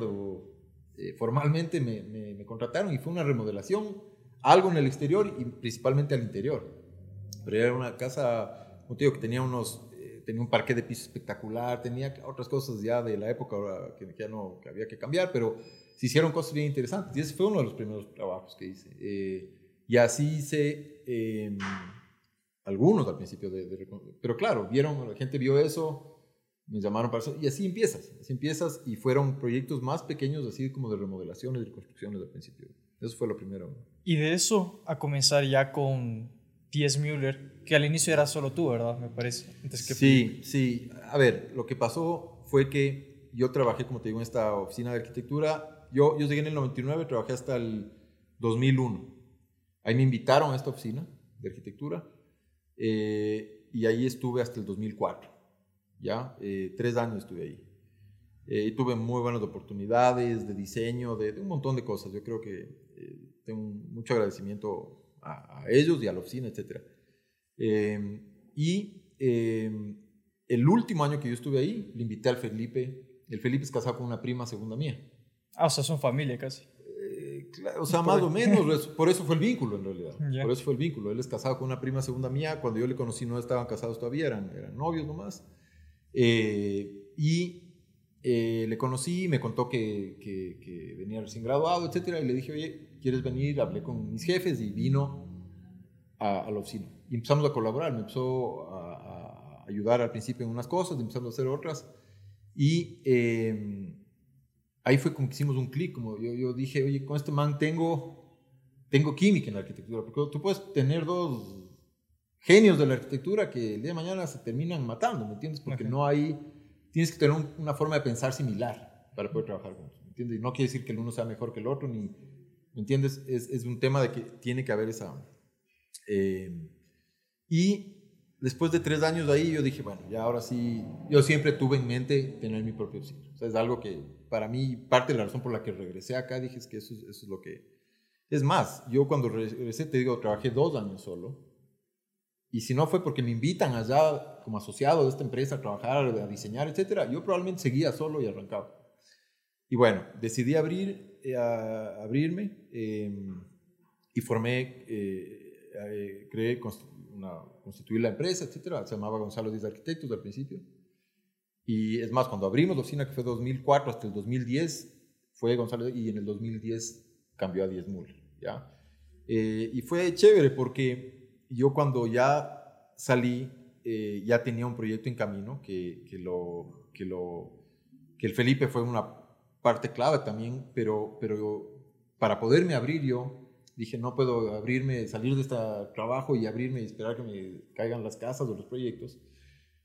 S1: de, formalmente me, me, me contrataron, y fue una remodelación algo en el exterior y principalmente al interior. Pero era una casa, como te digo, que tenía unos, eh, tenía un parque de piso espectacular, tenía otras cosas ya de la época que ya no, que había que cambiar, pero se hicieron cosas bien interesantes. Y ese fue uno de los primeros trabajos que hice. Eh, y así hice eh, algunos al principio, de, de, pero claro, vieron, la gente vio eso me llamaron para eso. Y así empiezas, así empiezas. Y fueron proyectos más pequeños, así como de remodelaciones y construcciones al principio. Eso fue lo primero.
S2: Y de eso a comenzar ya con T.S. Müller, que al inicio era solo tú, ¿verdad? Me parece.
S1: sí, sí. A ver, lo que pasó fue que yo trabajé, como te digo, en esta oficina de arquitectura. Yo, yo llegué en el 99, trabajé hasta el 2001. Ahí me invitaron a esta oficina de arquitectura eh, y ahí estuve hasta el 2004. ¿ya? Eh, tres años estuve ahí. Eh, y tuve muy buenas oportunidades de diseño, de, un montón de cosas. Yo creo que tengo mucho agradecimiento a, ellos y a la oficina, etc. y el último año que yo estuve ahí, le invité al Felipe. El Felipe es casado con una prima segunda mía.
S2: Ah, o sea, son familia casi
S1: o sea, más o menos, por eso fue el vínculo en realidad. Por eso fue el vínculo. Él es casado con una prima segunda mía. Cuando yo le conocí no estaban casados todavía, eran, eran novios nomás. Eh, y eh, le conocí, me contó que, que, venía recién graduado, etcétera, y le dije, oye, ¿quieres venir? Hablé con mis jefes y vino a, la oficina. Y empezamos a colaborar, me empezó a, a, ayudar al principio en unas cosas, empezamos a hacer otras. Y eh, ahí fue como que hicimos un clic, como yo, yo dije, oye, con este man tengo, tengo química en la arquitectura, porque tú puedes tener dos genios de la arquitectura que el día de mañana se terminan matando, ¿me entiendes? Porque no hay, tienes que tener una forma de pensar similar para poder trabajar juntos, ¿me entiendes? Y no quiere decir que el uno sea mejor que el otro, ni, ¿me entiendes? Es, es un tema de que tiene que haber esa... Eh, y después de tres años de ahí, yo dije, bueno, ya ahora sí, yo siempre tuve en mente tener mi propio cine. O sea, es algo que para mí, parte de la razón por la que regresé acá, dije es que eso, es lo que... Es más, yo cuando regresé, te digo, trabajé dos años solo. Y si no fue porque me invitan allá como asociado de esta empresa a trabajar, a diseñar, etcétera, yo probablemente seguía solo y arrancaba. Y bueno, decidí abrir, eh, abrirme em, y formé, eh, eh, creé, una, constituir la empresa, etcétera. Se llamaba Gonzalo Díaz Arquitectos al principio. Y es más, cuando abrimos la oficina, que fue 2004 hasta el 2010, fue Gonzalo y en el 2010 cambió a 10 Muller, ¿ya? Eh, y fue chévere porque yo cuando ya salí, eh, ya tenía un proyecto en camino que, que, lo, que, lo, que el Felipe fue una parte clave también, pero, pero para poderme abrir yo, dije, no puedo abrirme, salir de este trabajo y abrirme y esperar que me caigan las casas o los proyectos,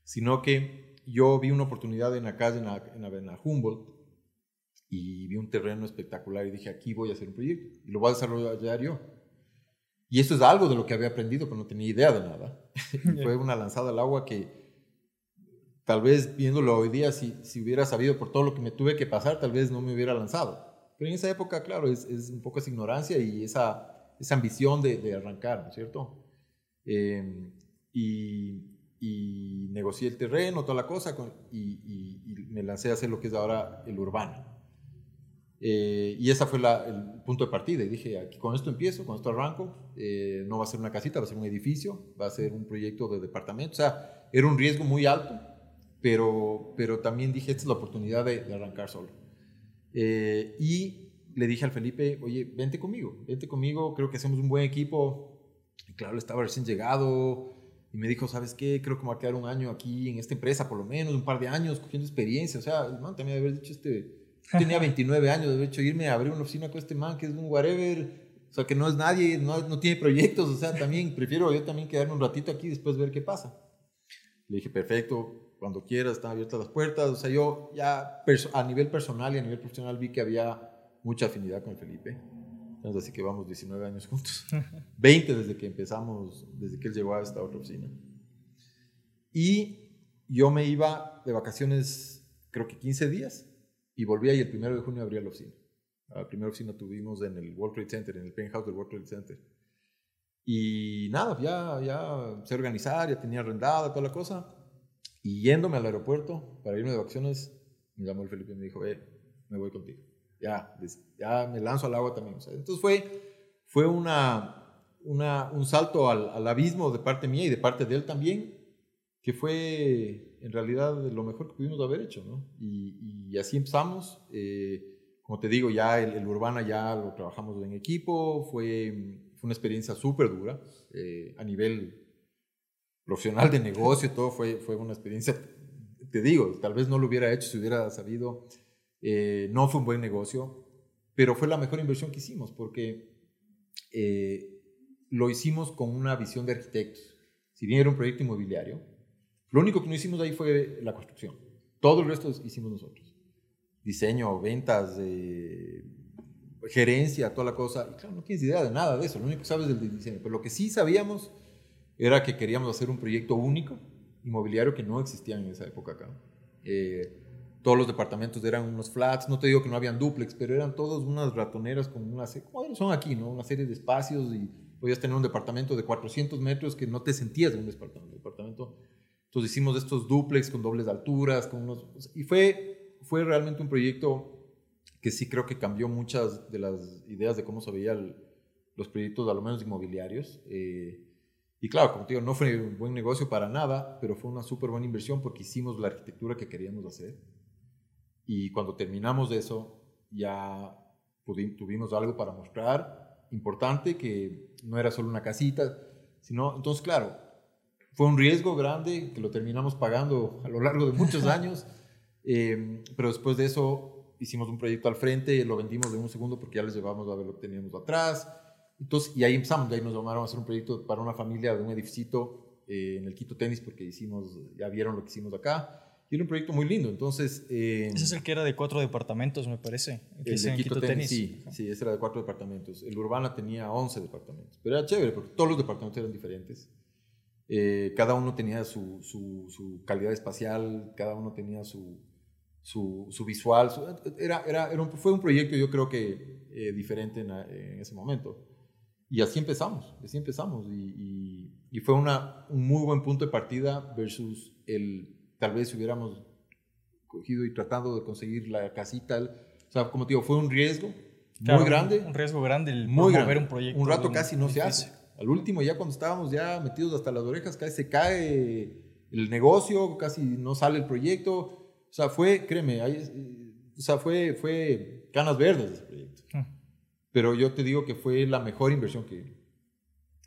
S1: sino que yo vi una oportunidad en la calle, en la, en la, Humboldt, y vi un terreno espectacular y dije, aquí voy a hacer un proyecto y lo voy a desarrollar yo. Y eso es algo de lo que había aprendido, pero no tenía idea de nada. fue una lanzada al agua que tal vez viéndolo hoy día, si, si hubiera sabido por todo lo que me tuve que pasar, tal vez no me hubiera lanzado. Pero en esa época, claro, es, es un poco esa ignorancia y esa, esa ambición de, de arrancar, ¿no es cierto? Eh, y, y, negocié el terreno, toda la cosa, y, y, me lancé a hacer lo que es ahora el urbano. Eh, y ese fue la, el punto de partida. Y dije, aquí, con esto empiezo, con esto arranco. Eh, no va a ser una casita, va a ser un edificio, va a ser un proyecto de departamento. O sea, era un riesgo muy alto, pero, pero también dije, esta es la oportunidad de, de arrancar solo. Eh, y le dije al Felipe, oye, vente conmigo, vente conmigo, creo que hacemos un buen equipo. Y claro, estaba recién llegado y me dijo, ¿sabes qué? Creo que me va a quedar un año aquí en esta empresa, por lo menos, un par de años, cogiendo experiencia. O sea, el man también haber dicho este, tenía 29 años, de hecho irme a abrir una oficina con este man que es un whatever. O sea, que no es nadie, no, no tiene proyectos. O sea, también prefiero yo también quedarme un ratito aquí y después ver qué pasa. Le dije, perfecto, cuando quieras, están abiertas las puertas. O sea, yo ya a nivel personal y a nivel profesional vi que había mucha afinidad con el Felipe. Entonces, así que vamos 19 años juntos. 20 desde que empezamos, desde que él llegó a esta otra oficina. Y yo me iba de vacaciones, creo que 15 días, y volvía y el primero de junio abría la oficina. La primera oficina tuvimos en el World Trade Center, en el penthouse del World Trade Center. Y nada, ya, ya se organizar, ya tenía arrendada toda la cosa. Y yéndome al aeropuerto para irme de vacaciones, me llamó el Felipe y me dijo, eh, me voy contigo. Ya, ya me lanzo al agua también. entonces fue, fue una, una, un salto al, al, abismo de parte mía y de parte de él también, que fue en realidad lo mejor que pudimos haber hecho. ¿no? Y, y, así empezamos. Eh, como te digo, ya el, el, Urbana ya lo trabajamos en equipo, fue, fue una experiencia súper dura eh, a nivel profesional de negocio, todo fue, fue una experiencia te digo, tal vez no lo hubiera hecho si hubiera sabido. Eh, no fue un buen negocio, pero fue la mejor inversión que hicimos porque eh, lo hicimos con una visión de arquitectos. Si bien era un proyecto inmobiliario, lo único que no hicimos ahí fue la construcción. Todo el resto hicimos nosotros. Diseño, ventas, eh, gerencia, toda la cosa. Y claro, no tienes idea de nada de eso. Lo único que sabes es del diseño. Pero lo que sí sabíamos era que queríamos hacer un proyecto único, inmobiliario, que no existía en esa época acá. Eh, todos los departamentos eran unos flats, no te digo que no habían duplex, pero eran todos unas ratoneras con una como son aquí, ¿no? Una serie de espacios y podías tener un departamento de 400 metros que no te sentías en un departamento. Entonces hicimos estos duplex con dobles alturas, con unos, y fue, fue realmente un proyecto que sí creo que cambió muchas de las ideas de cómo se veían los proyectos, a lo menos inmobiliarios. Eh, y claro, como te digo, no fue un buen negocio para nada, pero fue una súper buena inversión porque hicimos la arquitectura que queríamos hacer. Y cuando terminamos de eso, ya tuvimos algo para mostrar importante, que no era solo una casita, sino, entonces, claro, fue un riesgo grande que lo terminamos pagando a lo largo de muchos años, eh, pero después de eso hicimos un proyecto al frente, lo vendimos de un segundo porque ya les llevamos a ver lo que teníamos atrás. Entonces, y ahí empezamos, de ahí nos llamaron a hacer un proyecto para una familia de un edificio eh, en el Quito Tenis porque hicimos, ya vieron lo que hicimos acá. Y era un proyecto muy lindo, entonces...
S2: Eh, ese es el que era de cuatro departamentos, me parece.
S1: El, de Quito, Tenis, Sí, sí, ese era de cuatro departamentos. El Urbana tenía 11 departamentos, pero era chévere porque todos los departamentos eran diferentes. Eh, cada uno tenía su, su, su calidad espacial, cada uno tenía su, su, su visual. era, era, era un, fue un proyecto, yo creo que eh, diferente en, en, ese momento. Y así empezamos, así empezamos. Y, y, fue una, un muy buen punto de partida versus el, tal vez si hubiéramos cogido y tratando de conseguir la casita. o sea, como te digo, fue un riesgo muy grande.
S2: Un riesgo grande el
S1: muy grande. un proyecto. Un rato casi no se hace. Al último, ya cuando estábamos ya metidos hasta las orejas, casi se cae el negocio, casi no sale el proyecto o sea, fue, créeme, o sea, fue, fue canas verdes ese proyecto. Ah. Pero yo te digo que fue la mejor inversión que,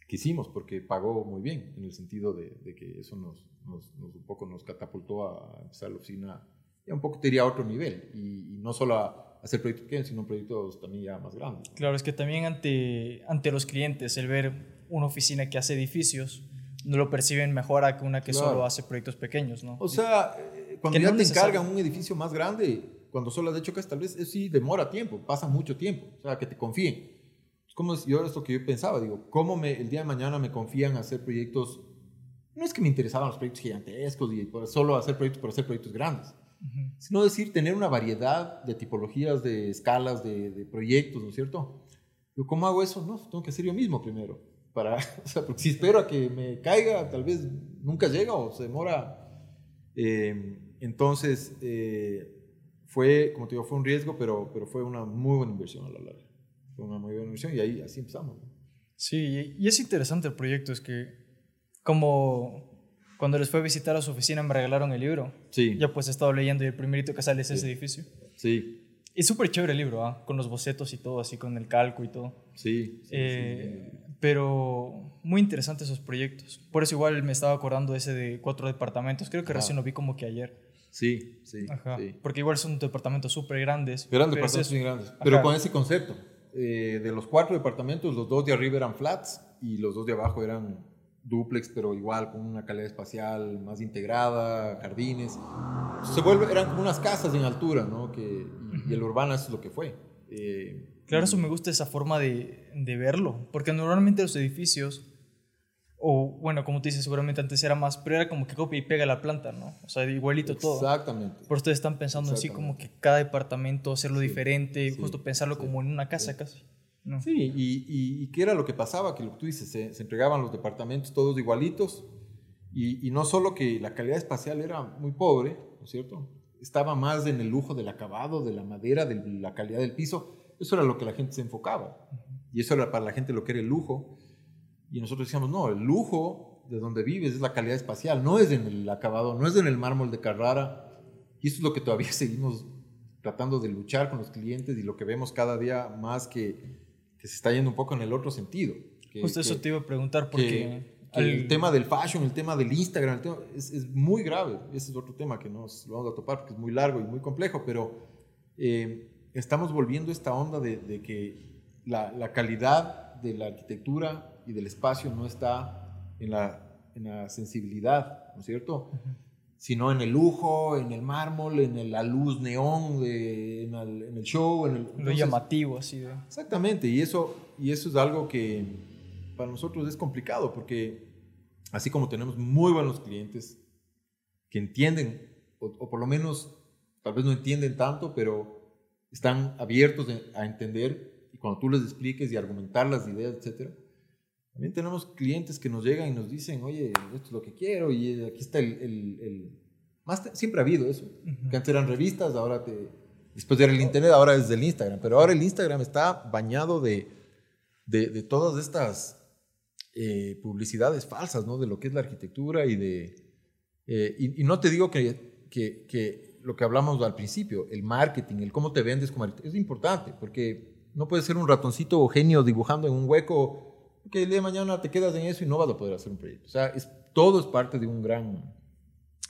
S1: que hicimos, porque pagó muy bien, en el sentido de, de que eso nos, nos, un poco nos catapultó a empezar la oficina, ya un poco te diría a otro nivel, y, no solo a hacer proyectos pequeños, sino proyectos también ya más grandes.
S2: Claro, es que también ante, ante los clientes, el ver una oficina que hace edificios, no lo perciben mejor a que una que solo hace proyectos pequeños, ¿no?
S1: O sea, cuando ya te encargan un edificio más grande, cuando solo has hecho que tal vez eso sí demora tiempo, pasa mucho tiempo, o sea, que te confíen. Es como yo esto que yo pensaba, digo, ¿cómo me, el día de mañana me confían a hacer proyectos? No es que me interesaban los proyectos gigantescos y solo hacer proyectos por hacer proyectos grandes, sino decir, tener una variedad de tipologías, de escalas, de, de proyectos, ¿no es cierto? Yo, ¿cómo hago eso? No, tengo que hacer yo mismo primero. Para, o sea, porque si espero a que me caiga, tal vez nunca llega o se demora. Eh, entonces, eh, fue, como te digo, fue un riesgo, pero, pero fue una muy buena inversión a la larga. Fue una muy buena inversión y ahí así empezamos.
S2: Sí, y es interesante el proyecto, es que como cuando les fue a visitar a su oficina me regalaron el libro.
S1: Sí.
S2: Ya pues he estado leyendo y el primerito que sale es ese edificio.
S1: Sí.
S2: Es súper chévere el libro, ¿ah? con los bocetos y todo, así con el calco y todo.
S1: Sí.
S2: Eh, pero muy interesantes esos proyectos. Por eso igual me estaba acordando ese de cuatro departamentos. Creo que recién lo vi como que ayer.
S1: Sí, sí,
S2: Porque igual son departamentos súper grandes.
S1: Eran departamentos muy grandes. Pero con ese concepto. Eh, de los cuatro departamentos, los dos de arriba eran flats y los dos de abajo eran duplex, pero igual con una calidad espacial más integrada, jardines. Se vuelve, eran como unas casas en altura, ¿no? Que, y, el urbano es lo que fue.
S2: Eh, claro, eso me gusta esa forma de, de verlo, porque normalmente los edificios o bueno, como tú dices, seguramente antes era más, pero era como que copia y pega la planta, ¿no? O sea, igualito todo.
S1: Exactamente.
S2: Por ustedes están pensando así como que cada departamento hacerlo diferente, justo pensarlo como en una casa casi.
S1: Sí, y, y, qué era lo que pasaba, que lo que tú dices, se, entregaban los departamentos todos igualitos, y, y, no solo que la calidad espacial era muy pobre, ¿no es cierto? Estaba más en el lujo del acabado, de la madera, de la calidad del piso, eso era lo que la gente se enfocaba, y eso era para la gente lo que era el lujo y nosotros decíamos, no, el lujo de donde vives es la calidad espacial, no es en el acabado, no es en el mármol de Carrara. Y eso es lo que todavía seguimos tratando de luchar con los clientes y lo que vemos cada día más que, que se está yendo un poco en el otro sentido.
S2: Justo eso te iba a preguntar porque
S1: el tema del fashion, el tema del Instagram, es, es, muy grave. Ese es otro tema que no lo vamos a topar porque es muy largo y muy complejo, pero eh, estamos volviendo esta onda de, de que la, la, calidad de la arquitectura y del espacio no está en la, en la sensibilidad, ¿no es cierto? Sino en el lujo, en el mármol, en la luz neón, de, en, el, en, el, show. En el,
S2: Lo llamativo, así de.
S1: Exactamente, y eso, y eso es algo que para nosotros es complicado porque así como tenemos muy buenos clientes que entienden, o, por lo menos tal vez no entienden tanto, pero están abiertos a entender y cuando tú les expliques y argumentar las ideas, etc. También tenemos clientes que nos llegan y nos dicen, oye, esto es lo que quiero y aquí está el... el, Más siempre ha habido eso, que antes eran revistas, ahora te... Después era el internet, ahora es del Instagram, pero ahora el Instagram está bañado de, de, de todas estas eh, publicidades falsas, ¿no? De lo que es la arquitectura y de... Eh, y, no te digo que, que, que, lo que hablamos al principio, el marketing, el cómo te vendes como arquitecto, es importante, porque no puedes ser un ratoncito o genio dibujando en un hueco, que el día de mañana te quedas en eso y no vas a poder hacer un proyecto. O sea, es, todo es parte de un gran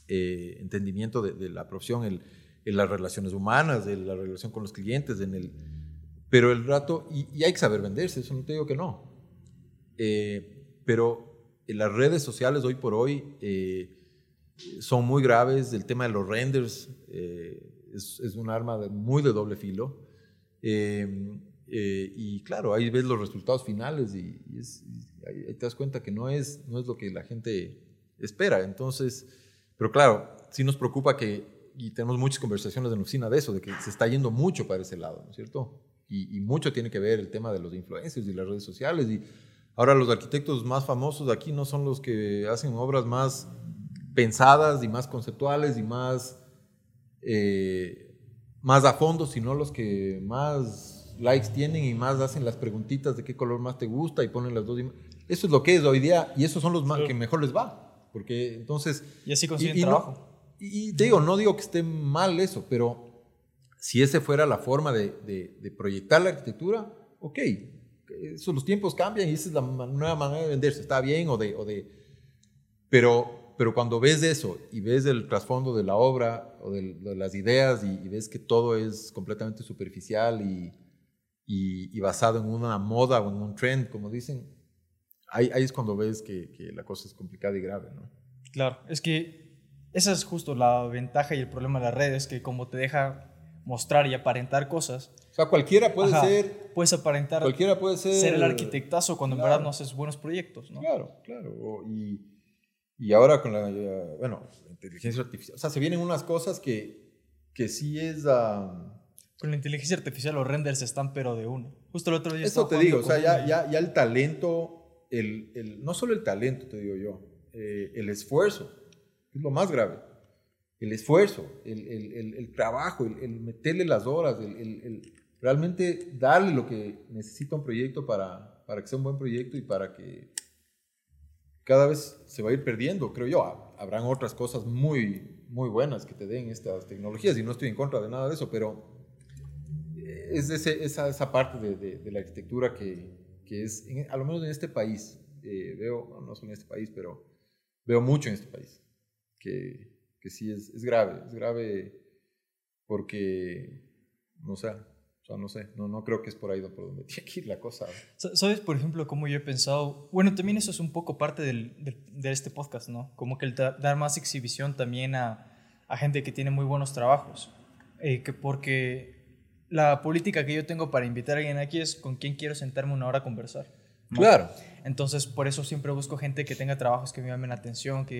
S1: eh, entendimiento de, la profesión, el, en las relaciones humanas, de la relación con los clientes, en el... Pero el rato, y, y hay que saber venderse, eso no te digo que no, eh, pero las redes sociales hoy por hoy eh, son muy graves. El tema de los renders eh, es, es, un arma muy de doble filo. Y claro, ahí ves los resultados finales y, ahí, te das cuenta que no es, no es lo que la gente espera. Entonces, pero claro, sí nos preocupa que, y tenemos muchas conversaciones en la oficina de eso, de que se está yendo mucho para ese lado, ¿no es cierto? Y, y mucho tiene que ver el tema de los influencers y las redes sociales y Ahora los arquitectos más famosos de aquí no son los que hacen obras más pensadas y más conceptuales y más, eh, más a fondo, sino los que más likes tienen y más hacen las preguntitas de qué color más te gusta y ponen las dos. Eso es lo que es hoy día y esos son los más, que mejor les va. Porque entonces...
S2: Y así consiguen trabajo.
S1: y te digo, no digo que esté mal eso, pero si ese fuera la forma de, de, de proyectar la arquitectura, ok, eso, los tiempos cambian y esa es la nueva manera de venderse, está bien o de... O de pero, pero cuando ves eso y ves el trasfondo de la obra o de, las ideas y, ves que todo es completamente superficial y, y, basado en una moda o en un trend, como dicen, ahí, ahí es cuando ves que, que, la cosa es complicada y grave, ¿no?
S2: Claro, es que esa es justo la ventaja y el problema de las redes, que como te deja mostrar y aparentar cosas,
S1: o sea, cualquiera puede ser.
S2: Puedes aparentar.
S1: Cualquiera puede ser.
S2: Ser el arquitectazo cuando en verdad no haces buenos proyectos, ¿no?
S1: Claro, claro. Y, y ahora con la. Bueno, inteligencia artificial. O sea, se vienen unas cosas que, que sí es.
S2: Con la inteligencia artificial los renders están, pero de uno. Justo el otro día.
S1: Eso te digo, o sea, ya, ya, ya, el talento, el, el, no solo el talento, te digo yo, eh, el esfuerzo, es lo más grave el esfuerzo, el, el, el, trabajo, el, meterle las horas, el, realmente darle lo que necesita un proyecto para, para que sea un buen proyecto y para que cada vez se va a ir perdiendo, creo yo. Habrán otras cosas muy, muy buenas que te den estas tecnologías y no estoy en contra de nada de eso, pero es esa, esa parte de, de, la arquitectura que, que es, a lo menos en este país, eh, veo, no solo en este país, pero veo mucho en este país, que, que sí es, es grave, es grave porque, no sé, o sea, no sé, no, no creo que es por ahí por donde tiene que ir la cosa.
S2: ¿Sabes, por ejemplo, cómo yo he pensado? Bueno, también eso es un poco parte del, de este podcast, ¿no? Como que el dar más exhibición también a, a gente que tiene muy buenos trabajos. Eh, que porque la política que yo tengo para invitar a alguien aquí es con quién quiero sentarme una hora a conversar.
S1: Claro.
S2: Entonces, por eso siempre busco gente que tenga trabajos que me llamen la atención, que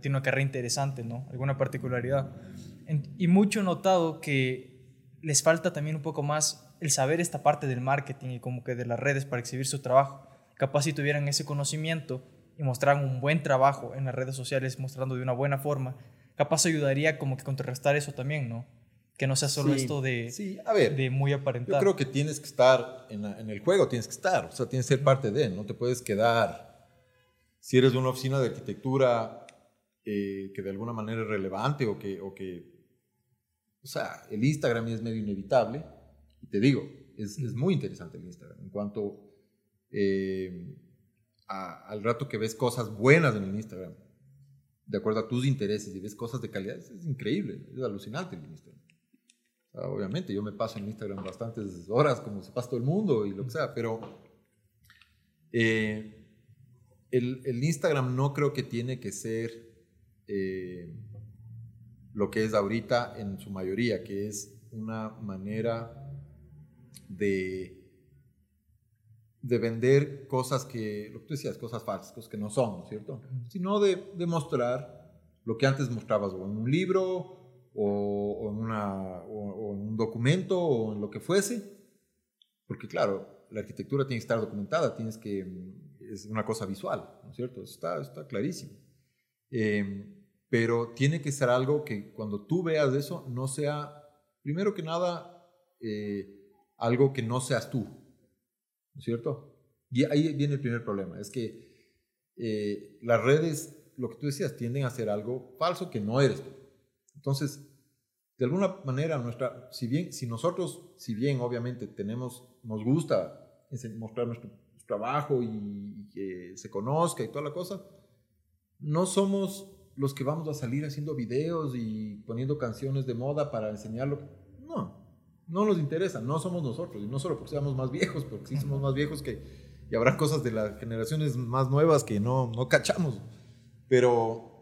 S2: tiene una carrera interesante, ¿no? Alguna particularidad. y mucho he notado que les falta también un poco más el saber esta parte del marketing y como que de las redes para exhibir su trabajo. Capaz si tuvieran ese conocimiento y mostraran un buen trabajo en las redes sociales, mostrando de una buena forma, capaz ayudaría como que contrarrestar eso también, ¿no? Que no sea solo esto de,
S1: sí. A ver,
S2: de muy aparentar.
S1: Yo creo que tienes que estar en, en, el juego, tienes que estar, o sea, tienes que ser parte de, no te puedes quedar, si eres de una oficina de arquitectura eh, que de alguna manera es relevante o que, o que o sea, el Instagram es medio inevitable. Y te digo, es, es muy interesante el Instagram. En cuanto, eh, al rato que ves cosas buenas en el Instagram, de acuerdo a tus intereses y ves cosas de calidad, es, increíble, es alucinante el Instagram. Obviamente yo me paso en Instagram bastantes horas, como se pasa todo el mundo y lo que sea, pero eh, el, el, Instagram no creo que tiene que ser eh, lo que es ahorita en su mayoría, que es una manera de de vender cosas que, lo que tú decías, cosas falsas, cosas que no son, ¿no es cierto? Sino de, de mostrar lo que antes mostrabas o en un libro o, en un documento o en lo que fuese. Porque claro, la arquitectura tiene que estar documentada, tienes que, es una cosa visual, ¿no es cierto? Está, está clarísimo. Em, pero tiene que ser algo que cuando tú veas eso no sea, primero que nada, eh, algo que no seas tú, ¿no es cierto? Y ahí viene el primer problema, es que eh, las redes, lo que tú decías, tienden a hacer algo falso que no eres tú. Entonces, de alguna manera, nuestra, si bien, si nosotros, si bien obviamente tenemos, nos gusta mostrar nuestro trabajo y, que se conozca y toda la cosa, no somos los que vamos a salir haciendo videos y poniendo canciones de moda para enseñarlo. No, no nos interesa, no somos nosotros, y no solo porque seamos más viejos, porque sí somos más viejos que, y habrá cosas de las generaciones más nuevas que no, no cachamos, pero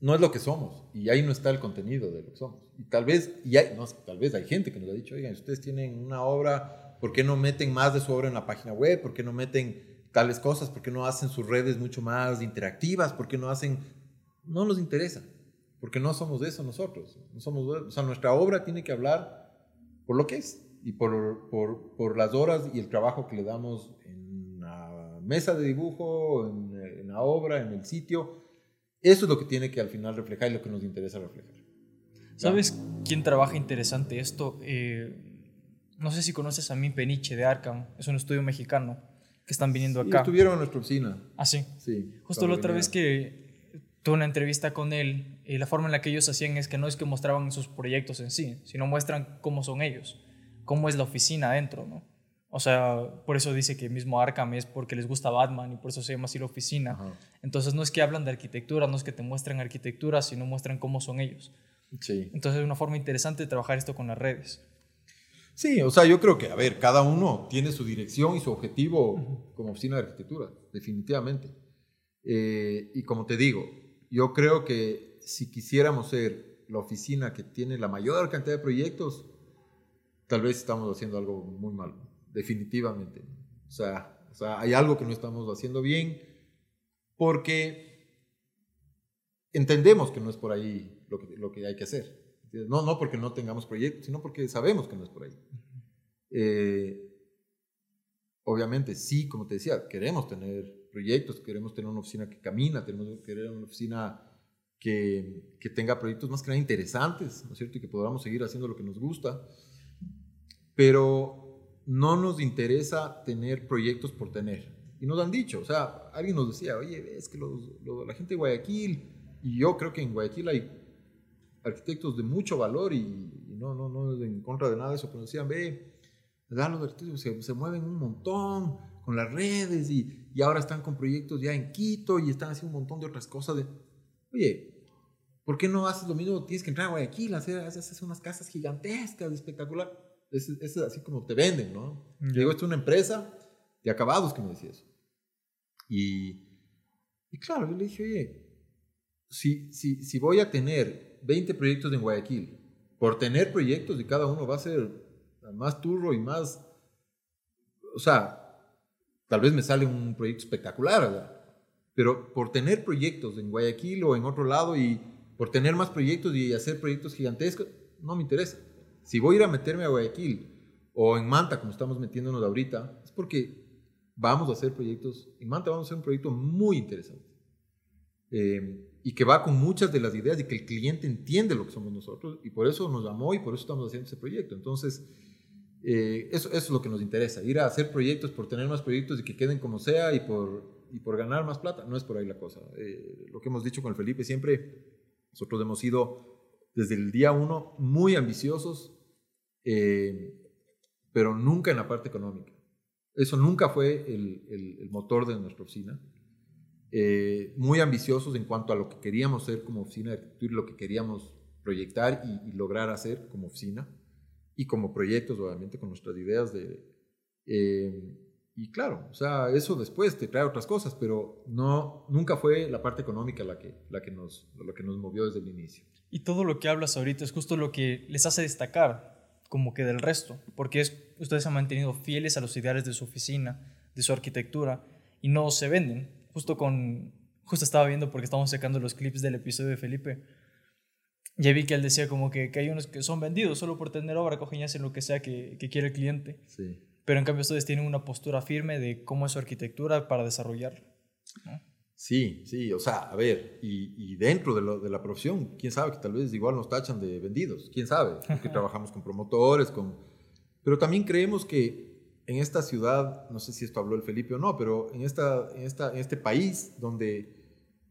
S1: no es lo que somos, y ahí no está el contenido de lo que somos. Y tal vez, y hay, no, tal vez hay gente que nos ha dicho, oigan, ustedes tienen una obra, ¿por qué no meten más de su obra en la página web? ¿Por qué no meten tales cosas? ¿Por qué no hacen sus redes mucho más interactivas? ¿Por qué no hacen...? No nos interesa, porque no somos de eso nosotros. No somos, o sea, nuestra obra tiene que hablar por lo que es y por, por, por, las horas y el trabajo que le damos en la mesa de dibujo, en, la obra, en el sitio. Eso es lo que tiene que al final reflejar y lo que nos interesa reflejar.
S2: ¿Sabes quién trabaja interesante esto? Eh, no sé si conoces a mí Peniche de Arkham, es un estudio mexicano que están viniendo acá.
S1: Estuvieron en nuestra oficina.
S2: Ah, sí. Sí. Justo la otra vez que tuve una entrevista con él y la forma en la que ellos hacían es que no es que mostraban sus proyectos en sí, sino muestran cómo son ellos, cómo es la oficina adentro, ¿no? O sea, por eso dice que mismo Arkham es porque les gusta Batman y por eso se llama así la oficina. Entonces no es que hablan de arquitectura, no es que te muestren arquitectura, sino muestran cómo son ellos. Sí. Entonces es una forma interesante de trabajar esto con las redes.
S1: Sí, o sea, yo creo que, a ver, cada uno tiene su dirección y su objetivo como oficina de arquitectura, definitivamente. Eh, y como te digo, yo creo que si quisiéramos ser la oficina que tiene la mayor cantidad de proyectos, tal vez estamos haciendo algo muy mal, definitivamente. O sea, o sea, hay algo que no estamos haciendo bien porque entendemos que no es por ahí lo que, lo que hay que hacer. No, no porque no tengamos proyectos, sino porque sabemos que no es por ahí. Eh, obviamente, sí, como te decía, queremos tener proyectos, queremos tener una oficina que camina, tenemos que querer una oficina que, que, tenga proyectos más que nada interesantes, ¿no es cierto? Y que podamos seguir haciendo lo que nos gusta. Pero no nos interesa tener proyectos por tener. Y nos han dicho, o sea, alguien nos decía, oye, es que los, la gente de Guayaquil, y yo creo que en Guayaquil hay arquitectos de mucho valor y, no, no, no en contra de nada de eso, pero decían, ve, los arquitectos se, se mueven un montón, con las redes y, y, ahora están con proyectos ya en Quito y están haciendo un montón de otras cosas. De, Oye, ¿por qué no haces lo mismo? Tienes que entrar a Guayaquil, hacer, hacer unas casas gigantescas, espectacular. Es, es así como te venden, ¿no? Digo, esto es una empresa de acabados que me decía eso. Y, y claro, yo le dije, oye, si, si, si voy a tener 20 proyectos en Guayaquil, por tener proyectos y cada uno va a ser más turro y más, o sea, Tal vez me sale un proyecto espectacular, ¿verdad? Pero por tener proyectos en Guayaquil o en otro lado y por tener más proyectos y hacer proyectos gigantescos, no me interesa. Si voy a ir a meterme a Guayaquil o en Manta, como estamos metiéndonos ahorita, es porque vamos a hacer proyectos, en Manta vamos a hacer un proyecto muy interesante. Eh, y que va con muchas de las ideas y que el cliente entiende lo que somos nosotros y por eso nos llamó y por eso estamos haciendo ese proyecto. Entonces, eh, eso, es lo que nos interesa, ir a hacer proyectos por tener más proyectos y que queden como sea y por, ganar más plata. No es por ahí la cosa. Eh, lo que hemos dicho con el Felipe siempre, nosotros hemos sido desde el día uno muy ambiciosos, eh, pero nunca en la parte económica. Eso nunca fue el, el, motor de nuestra oficina. Eh, muy ambiciosos en cuanto a lo que queríamos ser como oficina de arquitectura y lo que queríamos proyectar y, lograr hacer como oficina y como proyectos, obviamente, con nuestras ideas de... Eh, y claro, o sea, eso después te trae otras cosas, pero no, nunca fue la parte económica la que, la que, nos, lo que nos movió desde el inicio.
S2: Y todo lo que hablas ahorita es justo lo que les hace destacar como que del resto, porque es, ustedes han mantenido fieles a los ideales de su oficina, de su arquitectura, y no se venden. Justo con, justo estaba viendo porque estamos sacando los clips del episodio de Felipe, ya vi que él decía como que, que hay unos que son vendidos solo por tener obra, cogen y hacen lo que sea que, que quiere el cliente.
S1: Sí.
S2: Pero en cambio ustedes tienen una postura firme de cómo es su arquitectura para desarrollar.
S1: Sí, sí, o sea, a ver, y, y dentro de, lo, de, la profesión, quién sabe que tal vez igual nos tachan de vendidos, quién sabe, porque trabajamos con promotores, con... Pero también creemos que en esta ciudad, no sé si esto habló el Felipe o no, pero en, esta, en, esta, en este país donde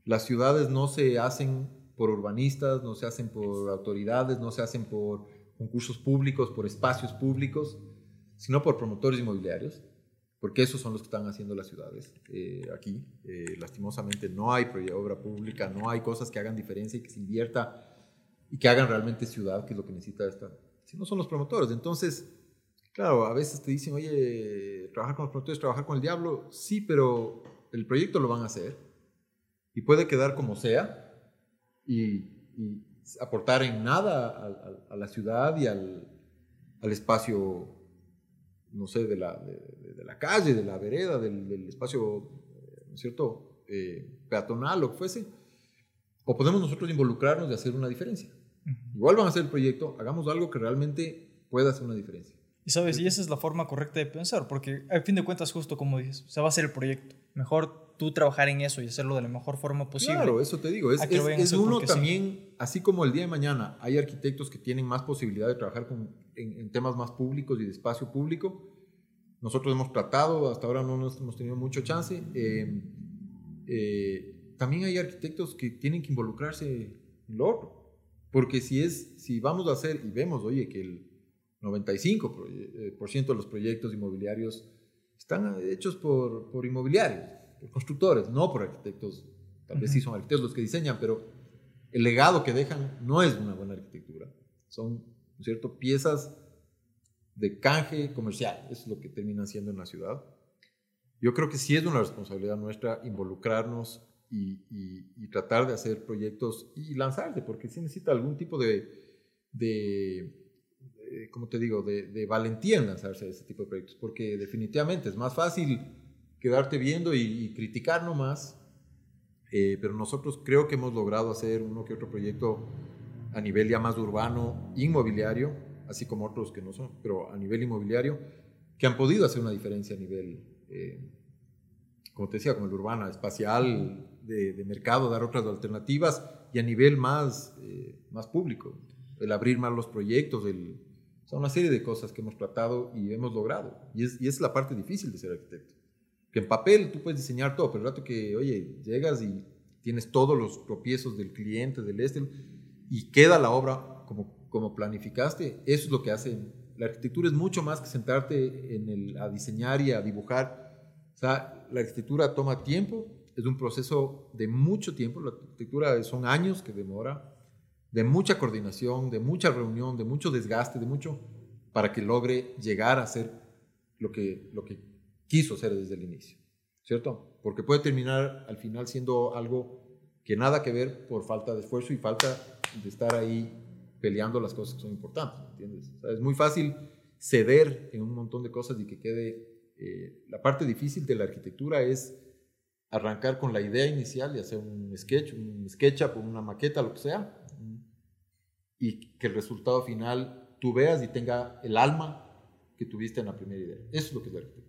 S1: las ciudades no se hacen por urbanistas, no se hacen por autoridades, no se hacen por concursos públicos, por espacios públicos, sino por promotores inmobiliarios porque esos son los que están haciendo las ciudades eh, aquí. Eh, lastimosamente no hay obra pública, no hay cosas que hagan diferencia y que se invierta y que hagan realmente ciudad, que es lo que necesita esta. Si no son los promotores. Entonces, claro, a veces te dicen, oye, trabajar con los promotores, trabajar con el diablo. Sí, pero el proyecto lo van a hacer y puede quedar como sea y, aportar en nada a, a, la ciudad y al, al espacio no sé, de la, de, la calle, de la vereda, del, espacio, ¿no es cierto?, eh, peatonal, lo que fuese, o podemos nosotros involucrarnos y hacer una diferencia. Igual van a hacer el proyecto, hagamos algo que realmente pueda hacer una diferencia.
S2: Y sabes, y esa es la forma correcta de pensar, porque al fin de cuentas, justo como dices, se va a hacer el proyecto. Mejor tú trabajar en eso y hacerlo de la mejor forma posible.
S1: Claro, eso te digo. Es, es, uno también, así como el día de mañana hay arquitectos que tienen más posibilidad de trabajar con, en, temas más públicos y de espacio público. Nosotros hemos tratado, hasta ahora no nos, hemos tenido mucho chance. Eh, eh, también hay arquitectos que tienen que involucrarse en lo otro. Porque si, es, si vamos a hacer y vemos, oye, que el 95% eh, de los proyectos inmobiliarios están hechos por, por inmobiliarios, por constructores, no por arquitectos. Tal vez sí son arquitectos los que diseñan, pero el legado que dejan no es una buena arquitectura. Son, cierto?, piezas de canje comercial. Eso es lo que terminan siendo en la ciudad. Yo creo que sí es una responsabilidad nuestra involucrarnos y, y, tratar de hacer proyectos y lanzarse, porque sí necesita algún tipo de, de eh, como te digo, de, valentía en lanzarse a ese tipo de proyectos, porque definitivamente es más fácil quedarte viendo y, criticar nomás, eh, pero nosotros creo que hemos logrado hacer uno que otro proyecto a nivel ya más urbano, inmobiliario, así como otros que no son, pero a nivel inmobiliario, que han podido hacer una diferencia a nivel, eh, como te decía, como el urbano, espacial, de, mercado, dar otras alternativas, y a nivel más, más público, el abrir más los proyectos, el son una serie de cosas que hemos tratado y hemos logrado. Y es, y es la parte difícil de ser arquitecto. Que en papel tú puedes diseñar todo, pero el rato que, oye, llegas y tienes todos los tropiezos del cliente, del este, y queda la obra como, como planificaste, eso es lo que hace. La arquitectura es mucho más que sentarte a diseñar y a dibujar. O sea, la arquitectura toma tiempo, es un proceso de mucho tiempo. La arquitectura son años que demora de mucha coordinación, de mucha reunión, de mucho desgaste, de mucho, para que logre llegar a ser lo que, lo que quiso ser desde el inicio, ¿cierto? Porque puede terminar al final siendo algo que nada que ver por falta de esfuerzo y falta de estar ahí peleando las cosas que son importantes, ¿entiendes? es muy fácil ceder en un montón de cosas y que quede... Eh, la parte difícil de la arquitectura es arrancar con la idea inicial y hacer un sketch, un SketchUp, una maqueta, lo que sea, y que el resultado final tú veas y tenga el alma que tuviste en la primera idea. Eso es lo que es la arquitectura.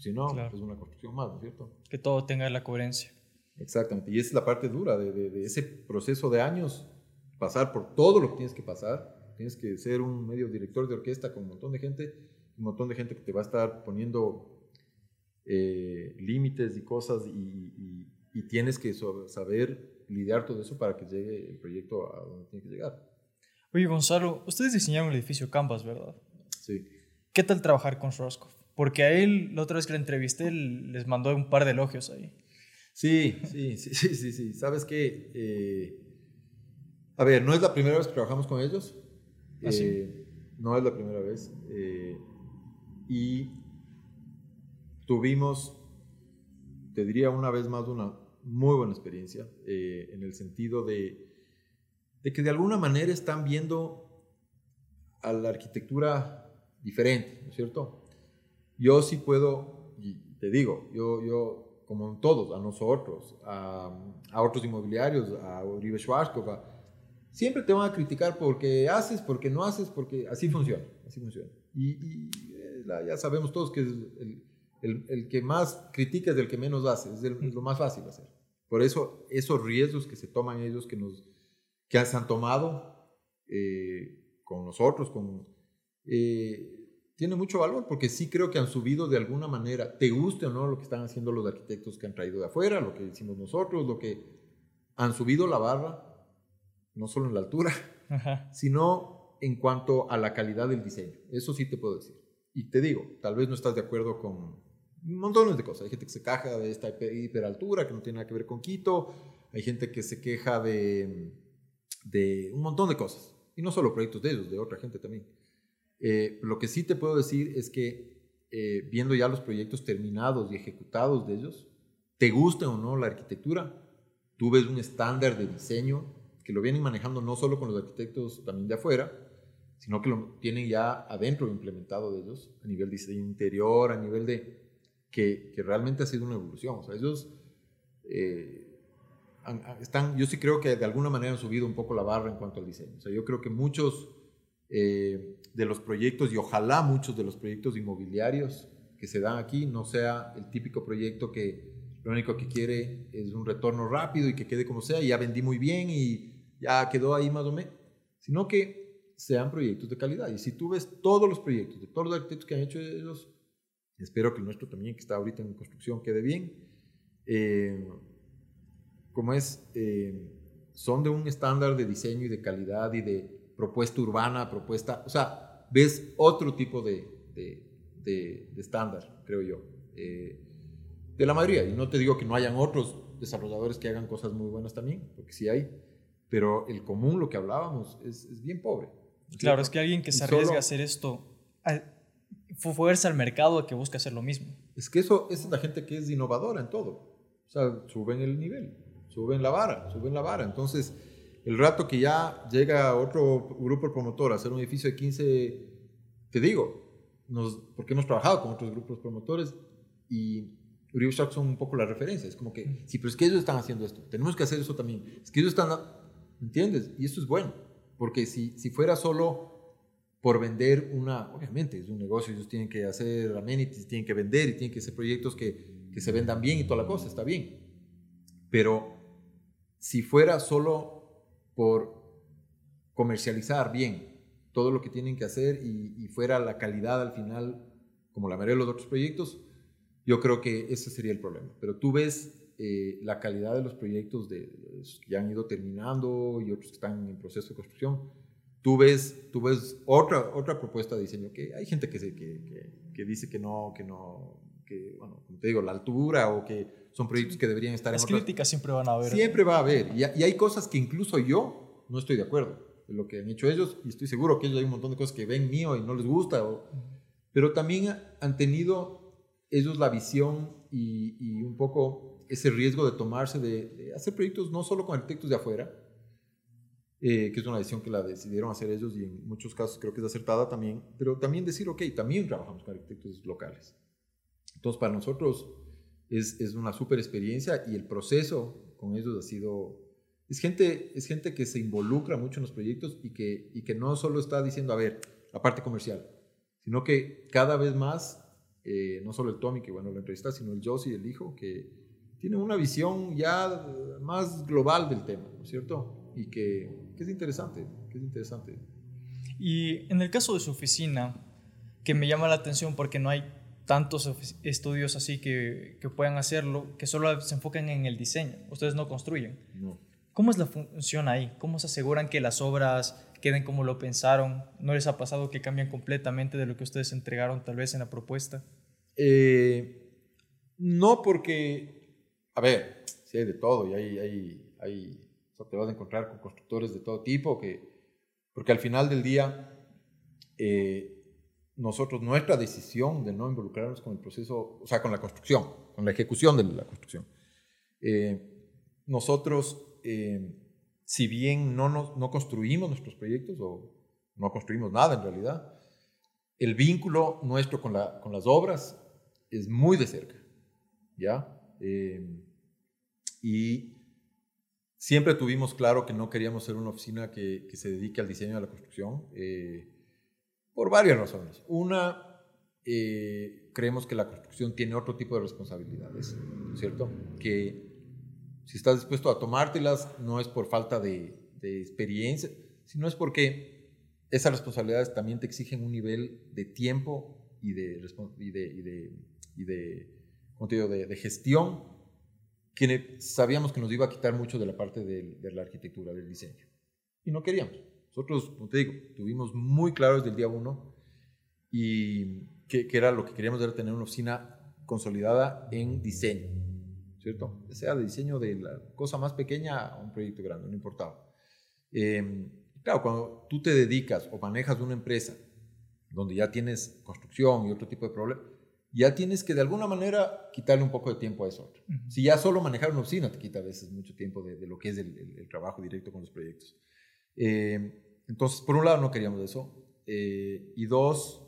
S1: Si no, es una construcción más, ¿no es cierto?
S2: Que todo tenga la coherencia.
S1: Exactamente, y esa es la parte dura de, de, ese proceso de años, pasar por todo lo que tienes que pasar. Tienes que ser un medio director de orquesta con un montón de gente, un montón de gente que te va a estar poniendo eh, límites y cosas y, y tienes que saber lidiar todo eso para que llegue el proyecto a donde tiene que llegar.
S2: Oye, Gonzalo, ustedes diseñaron el edificio Canvas, ¿verdad?
S1: Sí.
S2: ¿Qué tal trabajar con Roscoff? Porque a él, la otra vez que le entrevisté, les mandó un par de elogios ahí.
S1: Sí, sí, sí, sí, sí, sí. ¿Sabes qué? Eh, a ver, no es la primera vez que trabajamos con ellos.
S2: ¿Ah, sí?
S1: Eh, no es la primera vez. Eh, y tuvimos, te diría una vez más, una muy buena experiencia en el sentido de, de que de alguna manera están viendo a la arquitectura diferente, ¿no es cierto? Yo sí puedo, te digo, yo, yo como todos, a nosotros, a, a otros inmobiliarios, a Uribe Schwarzkopf, siempre te van a criticar porque haces, porque no haces, porque así funciona, así funciona. Y, y, eh, ya sabemos todos que es el, el- el que más critica es el que menos hace, es, el- es lo más fácil hacer. Por eso esos riesgos que se toman ellos, que, nos, que se han tomado eh, con nosotros, con, eh, tiene mucho valor porque sí creo que han subido de alguna manera, te guste o no lo que están haciendo los arquitectos que han traído de afuera, lo que hicimos nosotros, lo que han subido la barra, no solo en la altura,
S2: Ajá.
S1: sino en cuanto a la calidad del diseño. Eso sí te puedo decir. Y te digo, tal vez no estás de acuerdo con montones de cosas. Hay gente que se queja de esta hiper- hiperaltura que no tiene nada que ver con Quito. Hay gente que se queja de, de un montón de cosas. Y no solo proyectos de ellos, de otra gente también. Eh, lo que sí te puedo decir es que eh, viendo ya los proyectos terminados y ejecutados de ellos, te guste o no la arquitectura, tú ves un estándar de diseño que lo vienen manejando no solo con los arquitectos también de afuera, sino que lo tienen ya adentro implementado de ellos, a nivel diseño interior, a nivel de que, que realmente ha sido una evolución. O sea, ellos eh, están, yo sí creo que de alguna manera han subido un poco la barra en cuanto al diseño. O sea, yo creo que muchos eh, de los proyectos, y ojalá muchos de los proyectos inmobiliarios que se dan aquí, no sea el típico proyecto que lo único que quiere es un retorno rápido y que quede como sea, y ya vendí muy bien y ya quedó ahí más o menos, sino que sean proyectos de calidad. Y si tú ves todos los proyectos de todos los arquitectos que han hecho ellos, espero que el nuestro también, que está ahorita en construcción, quede bien. Eh, como es, eh, son de un estándar de diseño y de calidad y de propuesta urbana, propuesta, o sea, ves otro tipo de, de, de- de estándar, creo yo, eh, de la mayoría. Y no te digo que no hayan otros desarrolladores que hagan cosas muy buenas también, porque sí hay, pero el común, lo que hablábamos, es, es bien pobre.
S2: Claro, es que alguien que se
S1: solo-
S2: arriesga a hacer esto, a- fu- fuerza al mercado que busca hacer lo mismo.
S1: Es que eso, esa es la gente que es innovadora en todo. O sea, suben el nivel, suben la vara, suben la vara. Entonces, el rato que ya llega otro grupo promotor a hacer un edificio de 15, te digo, nos, porque hemos trabajado con otros grupos promotores y Uribe Shark son un poco la referencia. Es como que, sí, pero es que ellos están haciendo esto, tenemos que hacer eso también. Es que ellos están, ¿entiendes? Y eso es bueno, porque si, si fuera solo por vender una, obviamente es un negocio, ellos tienen que hacer amenities, tienen que vender y tienen que hacer proyectos que, que se vendan bien y toda la cosa, está bien. Pero si fuera solo por comercializar bien todo lo que tienen que hacer y, y fuera la calidad al final, como la mayoría de los otros proyectos, yo creo que ese sería el problema. Pero tú ves eh, la calidad de los proyectos de, de que ya han ido terminando y otros que están en proceso de construcción. Tú ves, tú ves otra, otra propuesta de diseño que hay gente que, se, que, que, que dice que no, que no, que, bueno, como te digo, la altura o que son proyectos que deberían estar
S2: Las
S1: en otras...
S2: críticas siempre van a haber.
S1: Siempre va a haber. Y, hay cosas que incluso yo no estoy de acuerdo de lo que han hecho ellos. Y estoy seguro que ellos hay un montón de cosas que ven mío y no les gusta. o- pero también han tenido ellos la visión y, y un poco ese riesgo de tomarse, de, de hacer proyectos no solo con arquitectos de afuera, eh, que es una decisión que la decidieron hacer ellos y en muchos casos creo que es acertada también, pero también decir, ok, también trabajamos con arquitectos locales. Entonces, para nosotros es, es una súper experiencia y el proceso con ellos ha sido... Es gente, es gente que se involucra mucho en los proyectos y que, y que no solo está diciendo, a ver, la parte comercial, sino que cada vez más, eh, no solo el Tommy, que bueno, lo entrevista, sino el Josie, el hijo, que tiene una visión ya más global del tema, ¿no es cierto? Y que, que es interesante, que es interesante.
S2: Y en el caso de su oficina, que me llama la atención porque no hay tantos estudios así que, que puedan hacerlo, que solo se enfocan en el diseño. Ustedes no construyen.
S1: No.
S2: ¿Cómo es la función ahí? ¿Cómo se aseguran que las obras queden como lo pensaron? ¿No les ha pasado que cambian completamente de lo que ustedes entregaron tal vez en la propuesta?
S1: Eh, no porque, a ver, sí hay de todo y hay, hay, hay te vas a encontrar con constructores de todo tipo, que, porque al final del día, eh, nosotros, nuestra decisión de no involucrarnos con el proceso, o sea, con la construcción, con la ejecución de la construcción, eh, nosotros, eh, si bien no, no construimos nuestros proyectos o no construimos nada en realidad, el vínculo nuestro con, la, con las obras es muy de cerca, ¿ya? y Siempre tuvimos claro que no queríamos ser una oficina que, se dedique al diseño de la construcción, eh, por varias razones. Una, eh, creemos que la construcción tiene otro tipo de responsabilidades, ¿cierto? Que si estás dispuesto a tomártelas, no es por falta de, experiencia, sino es porque esas responsabilidades también te exigen un nivel de tiempo y de, y de, y de, y de, de gestión que sabíamos que nos iba a quitar mucho de la parte de, la arquitectura, del diseño. Y no queríamos. Nosotros, como te digo, tuvimos muy claro desde el día uno y que, era lo que queríamos era tener una oficina consolidada en diseño, ¿cierto? Sea de diseño de la cosa más pequeña a un proyecto grande, no importaba. Em, claro, cuando tú te dedicas o manejas una empresa donde ya tienes construcción y otro tipo de problemas, ya tienes que de alguna manera quitarle un poco de tiempo a eso. Si ya solo manejar una oficina te quita a veces mucho tiempo de, lo que es el, trabajo directo con los proyectos. Eh, entonces, por un lado no queríamos eso. Eh, y dos,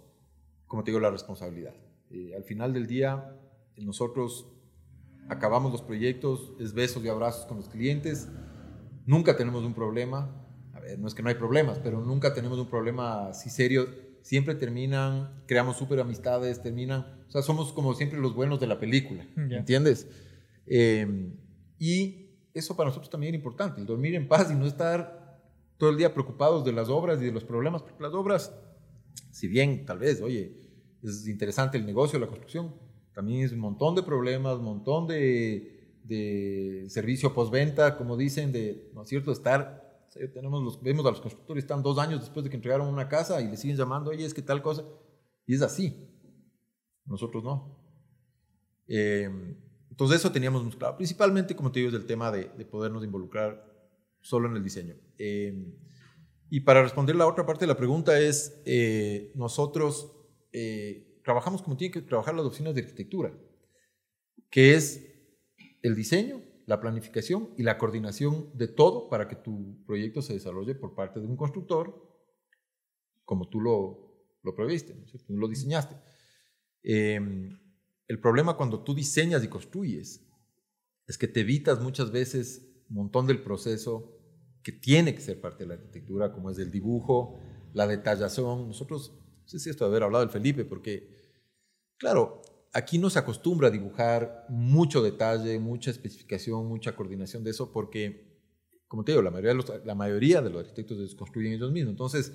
S1: como te digo, la responsabilidad. Eh, al final del día, nosotros acabamos los proyectos, es besos y abrazos con los clientes, nunca tenemos un problema. A ver, no es que no hay problemas, pero nunca tenemos un problema así serio siempre terminan, creamos súper amistades, terminan, o sea, somos como siempre los buenos de la película, ¿entiendes? Em, y eso para nosotros también es importante, el dormir en paz y no estar todo el día preocupados de las obras y de los problemas, porque las obras, si bien tal vez, oye, es interesante el negocio, la construcción, también es un montón de problemas, un montón de, de servicio postventa, como dicen, de, ¿no es cierto?, estar tenemos vemos a los constructores, están dos años después de que entregaron una casa y le siguen llamando, oye, es que tal cosa. Y es así. Nosotros no. Eh, entonces eso teníamos claro. Principalmente, como te digo, es el tema de, podernos involucrar solo en el diseño. Eh, y para responder la otra parte de la pregunta es, eh, nosotros trabajamos como tienen que trabajar las oficinas de arquitectura, que es el diseño, la planificación y la coordinación de todo para que tu proyecto se desarrolle por parte de un constructor como tú lo, lo previste, ¿no tú lo diseñaste. Em, el problema cuando tú diseñas y construyes es que te evitas muchas veces montón del proceso que tiene que ser parte de la arquitectura, como es el dibujo, la detallación. Nosotros, no sé si esto de haber hablado del Felipe, porque, claro, aquí no se acostumbra a dibujar mucho detalle, mucha especificación, mucha coordinación de eso, porque, como te digo, la mayoría de los, la mayoría de los arquitectos construyen ellos mismos. Entonces,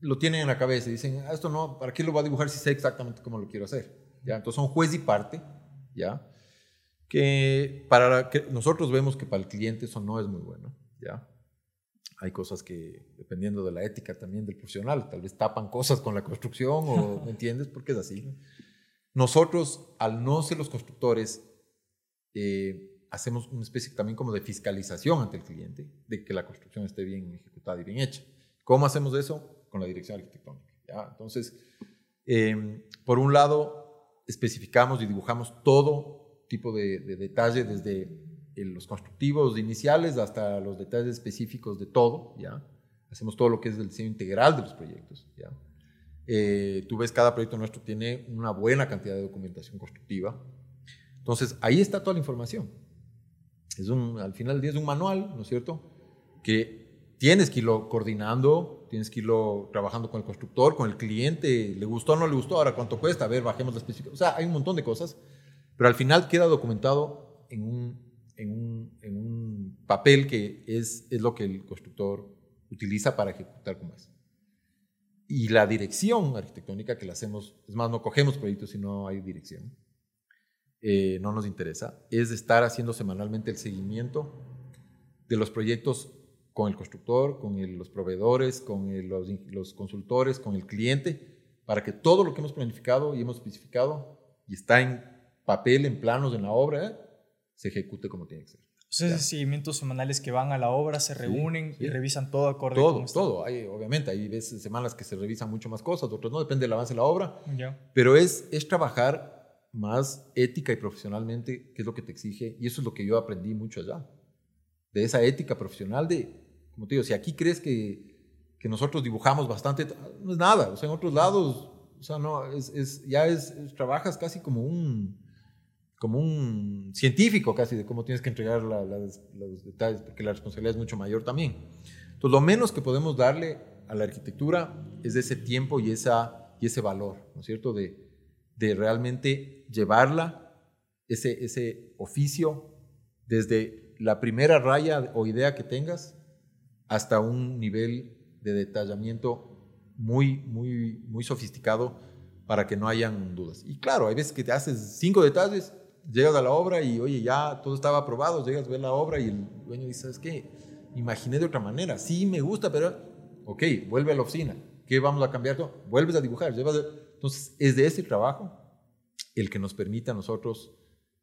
S1: lo tienen en la cabeza y dicen, ah, esto no, ¿para qué lo voy a dibujar si sé exactamente cómo lo quiero hacer? ¿Ya? Entonces, son juez y parte, ¿ya? Que para que nosotros vemos que para el cliente eso no es muy bueno, ¿ya? Hay cosas que, dependiendo de la ética también del profesional, tal vez tapan cosas con la construcción o, ¿me entiendes? Porque es así. Nosotros, al no ser los constructores, eh, hacemos una especie también como de fiscalización ante el cliente, de que la construcción esté bien ejecutada y bien hecha. ¿Cómo hacemos eso? Con la dirección arquitectónica. ¿ya? Entonces, em, por un lado, especificamos y dibujamos todo tipo de, detalle, desde los constructivos iniciales hasta los detalles específicos de todo. ¿ya? Hacemos todo lo que es el diseño integral de los proyectos. ¿ya? Eh, tú ves cada proyecto nuestro tiene una buena cantidad de documentación constructiva. Entonces, ahí está toda la información. Es un, al final del día es un manual, ¿no es cierto? Que tienes que irlo coordinando, tienes que irlo trabajando con el constructor, con el cliente, le gustó o no le gustó, ahora cuánto cuesta, a ver, bajemos la especificación. O sea, hay un montón de cosas, pero al final queda documentado en un, en un, en un papel que es, es lo que el constructor utiliza para ejecutar como es y la dirección arquitectónica que la hacemos, es más, no cogemos proyectos si no hay dirección, eh, no nos interesa, es estar haciendo semanalmente el seguimiento de los proyectos con el constructor, con los proveedores, con los, consultores, con el cliente, para que todo lo que hemos planificado y hemos especificado y está en papel, en planos, en la obra, se ejecute como tiene que ser.
S2: Entonces, seguimientos semanales que van a la obra, se reúnen y revisan todo acorde
S1: Todo, todo. Hay, obviamente, hay veces, semanas que se revisan mucho más cosas, otras no, depende del avance de la obra. Pero es, es trabajar más ética y profesionalmente, que es lo que te exige, y eso es lo que yo aprendí mucho allá. De esa ética profesional de, como te digo, si aquí crees que, que nosotros dibujamos bastante, no es nada. O sea, en otros lados, o sea, no, es, es ya es, trabajas casi como un como un científico casi de cómo tienes que entregar los detalles, porque la responsabilidad es mucho mayor también. Entonces, lo menos que podemos darle a la arquitectura es ese tiempo y, esa, y ese valor, ¿no es cierto? De, de realmente llevarla, ese, ese oficio, desde la primera raya o idea que tengas hasta un nivel de detallamiento muy, muy, muy sofisticado para que no hayan dudas. Y claro, hay veces que te haces cinco detalles llegas a la obra y, oye, ya todo estaba aprobado, llegas a ver la obra y el dueño dice, ¿sabes qué? Imaginé de otra manera, sí me gusta, pero, ok, vuelve a la oficina, ¿qué vamos a cambiar? Vuelves a dibujar, entonces es de ese trabajo el que nos permite a nosotros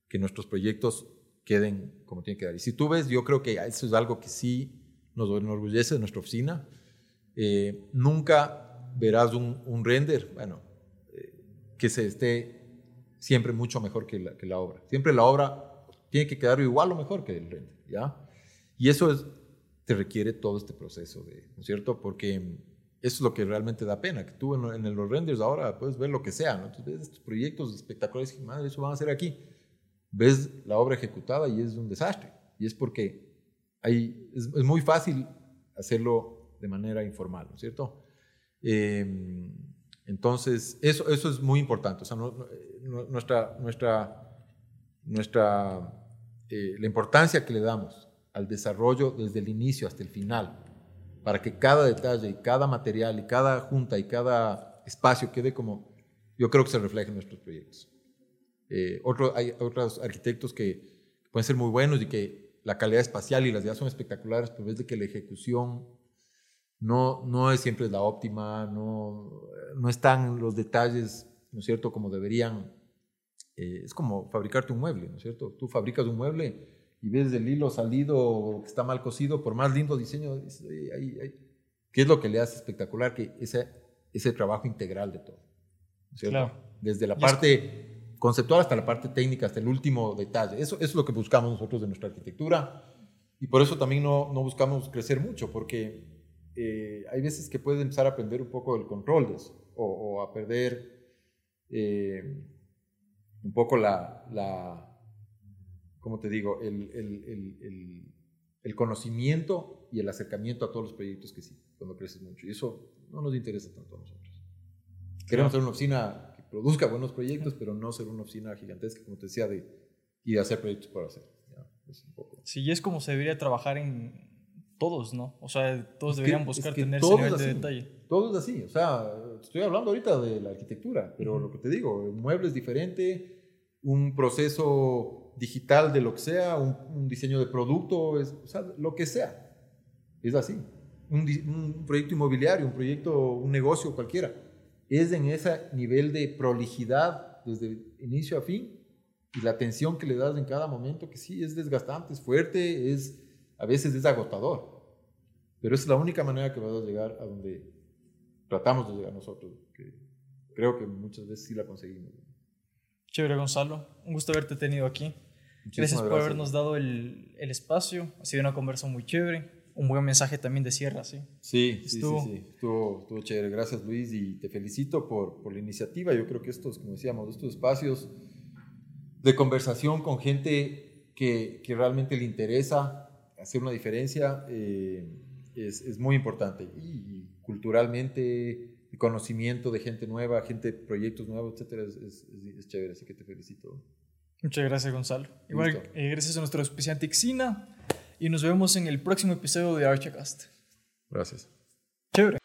S1: que nuestros proyectos queden como tienen que dar. Y si tú ves, yo creo que eso es algo que sí nos enorgullece de nuestra oficina. Eh, nunca verás un, un render, bueno, eh, que se esté siempre mucho mejor que la, obra. Siempre la obra tiene que quedar igual o mejor que el render, ¿ya? Y eso es, te requiere todo este proceso, de, ¿no es cierto? Porque eso es lo que realmente da pena, que tú en, en los renders ahora puedes ver lo que sea, ¿no? Entonces ves estos proyectos espectaculares y, madre, eso van a hacer aquí. Ves la obra ejecutada y es un desastre. Y es porque hay, es, muy fácil hacerlo de manera informal, ¿no es cierto? Eh, entonces, eso, eso es muy importante. O sea, nuestra, nuestra, nuestra, eh, la importancia que le damos al desarrollo desde el inicio hasta el final, para que cada detalle y cada material y cada junta y cada espacio quede como, yo creo que se refleja en nuestros proyectos. Eh, otro, hay otros arquitectos que pueden ser muy buenos y que la calidad espacial y las ideas son espectaculares, pero es de que la ejecución no, no es siempre la óptima, no, no están los detalles, ¿no es cierto?, como deberían. Eh, es como fabricarte un mueble, ¿no es cierto? Tú fabricas un mueble y ves el hilo salido que está mal cosido, por más lindo diseño, ¿qué es lo que le hace espectacular? Que ese, ese trabajo integral de todo, ¿no es cierto? Desde la parte conceptual hasta la parte técnica, hasta el último detalle. Eso, eso, es lo que buscamos nosotros de nuestra arquitectura y por eso también no, no buscamos crecer mucho, porque eh, hay veces que puedes empezar a aprender un poco del control de eso, o, a perder eh, un poco la, la ¿cómo te digo?, el, el, el, conocimiento y el acercamiento a todos los proyectos que sí, cuando creces mucho. Y eso no nos interesa tanto a nosotros. Queremos ser una oficina que produzca buenos proyectos, pero no ser una oficina gigantesca, como te decía, de, y de hacer proyectos por hacer.
S2: Sí, y es como se debería trabajar en, todos, ¿no? O sea, todos deberían buscar tener ese nivel de detalle.
S1: Todos así, o sea, estoy hablando ahorita de la arquitectura, pero lo que te digo, un mueble es diferente, un proceso digital de lo que sea, un, diseño de producto, es, o sea, lo que sea, es así. Un, un, proyecto inmobiliario, un proyecto, un negocio cualquiera, es en ese nivel de prolijidad desde inicio a fin y la atención que le das en cada momento, que sí, es desgastante, es fuerte, es a veces es agotador, pero es la única manera que vas a llegar a donde tratamos de llegar nosotros, que creo que muchas veces sí la conseguimos.
S2: Chévere, Gonzalo. Un gusto haberte tenido aquí. gracias por habernos dado el, el, espacio. Ha sido una conversación muy chévere. Un buen mensaje también de cierre, ¿sí?
S1: Sí, estuvo. sí, sí, sí. Estuvo, estuvo, chévere. Gracias, Luis, y te felicito por, por la iniciativa. Yo creo que estos, como decíamos, estos espacios de conversación con gente que, que realmente le interesa hacer una diferencia eh, es, es, muy importante. Y, culturalmente, el conocimiento de gente nueva, gente, proyectos nuevos, etcétera, es, es, chévere. Así que te felicito.
S2: Muchas gracias, Gonzalo. Igual, eh, gracias a nuestro auspiciante Xina y nos vemos en el próximo episodio de Archicast.
S1: Gracias.
S2: Chévere.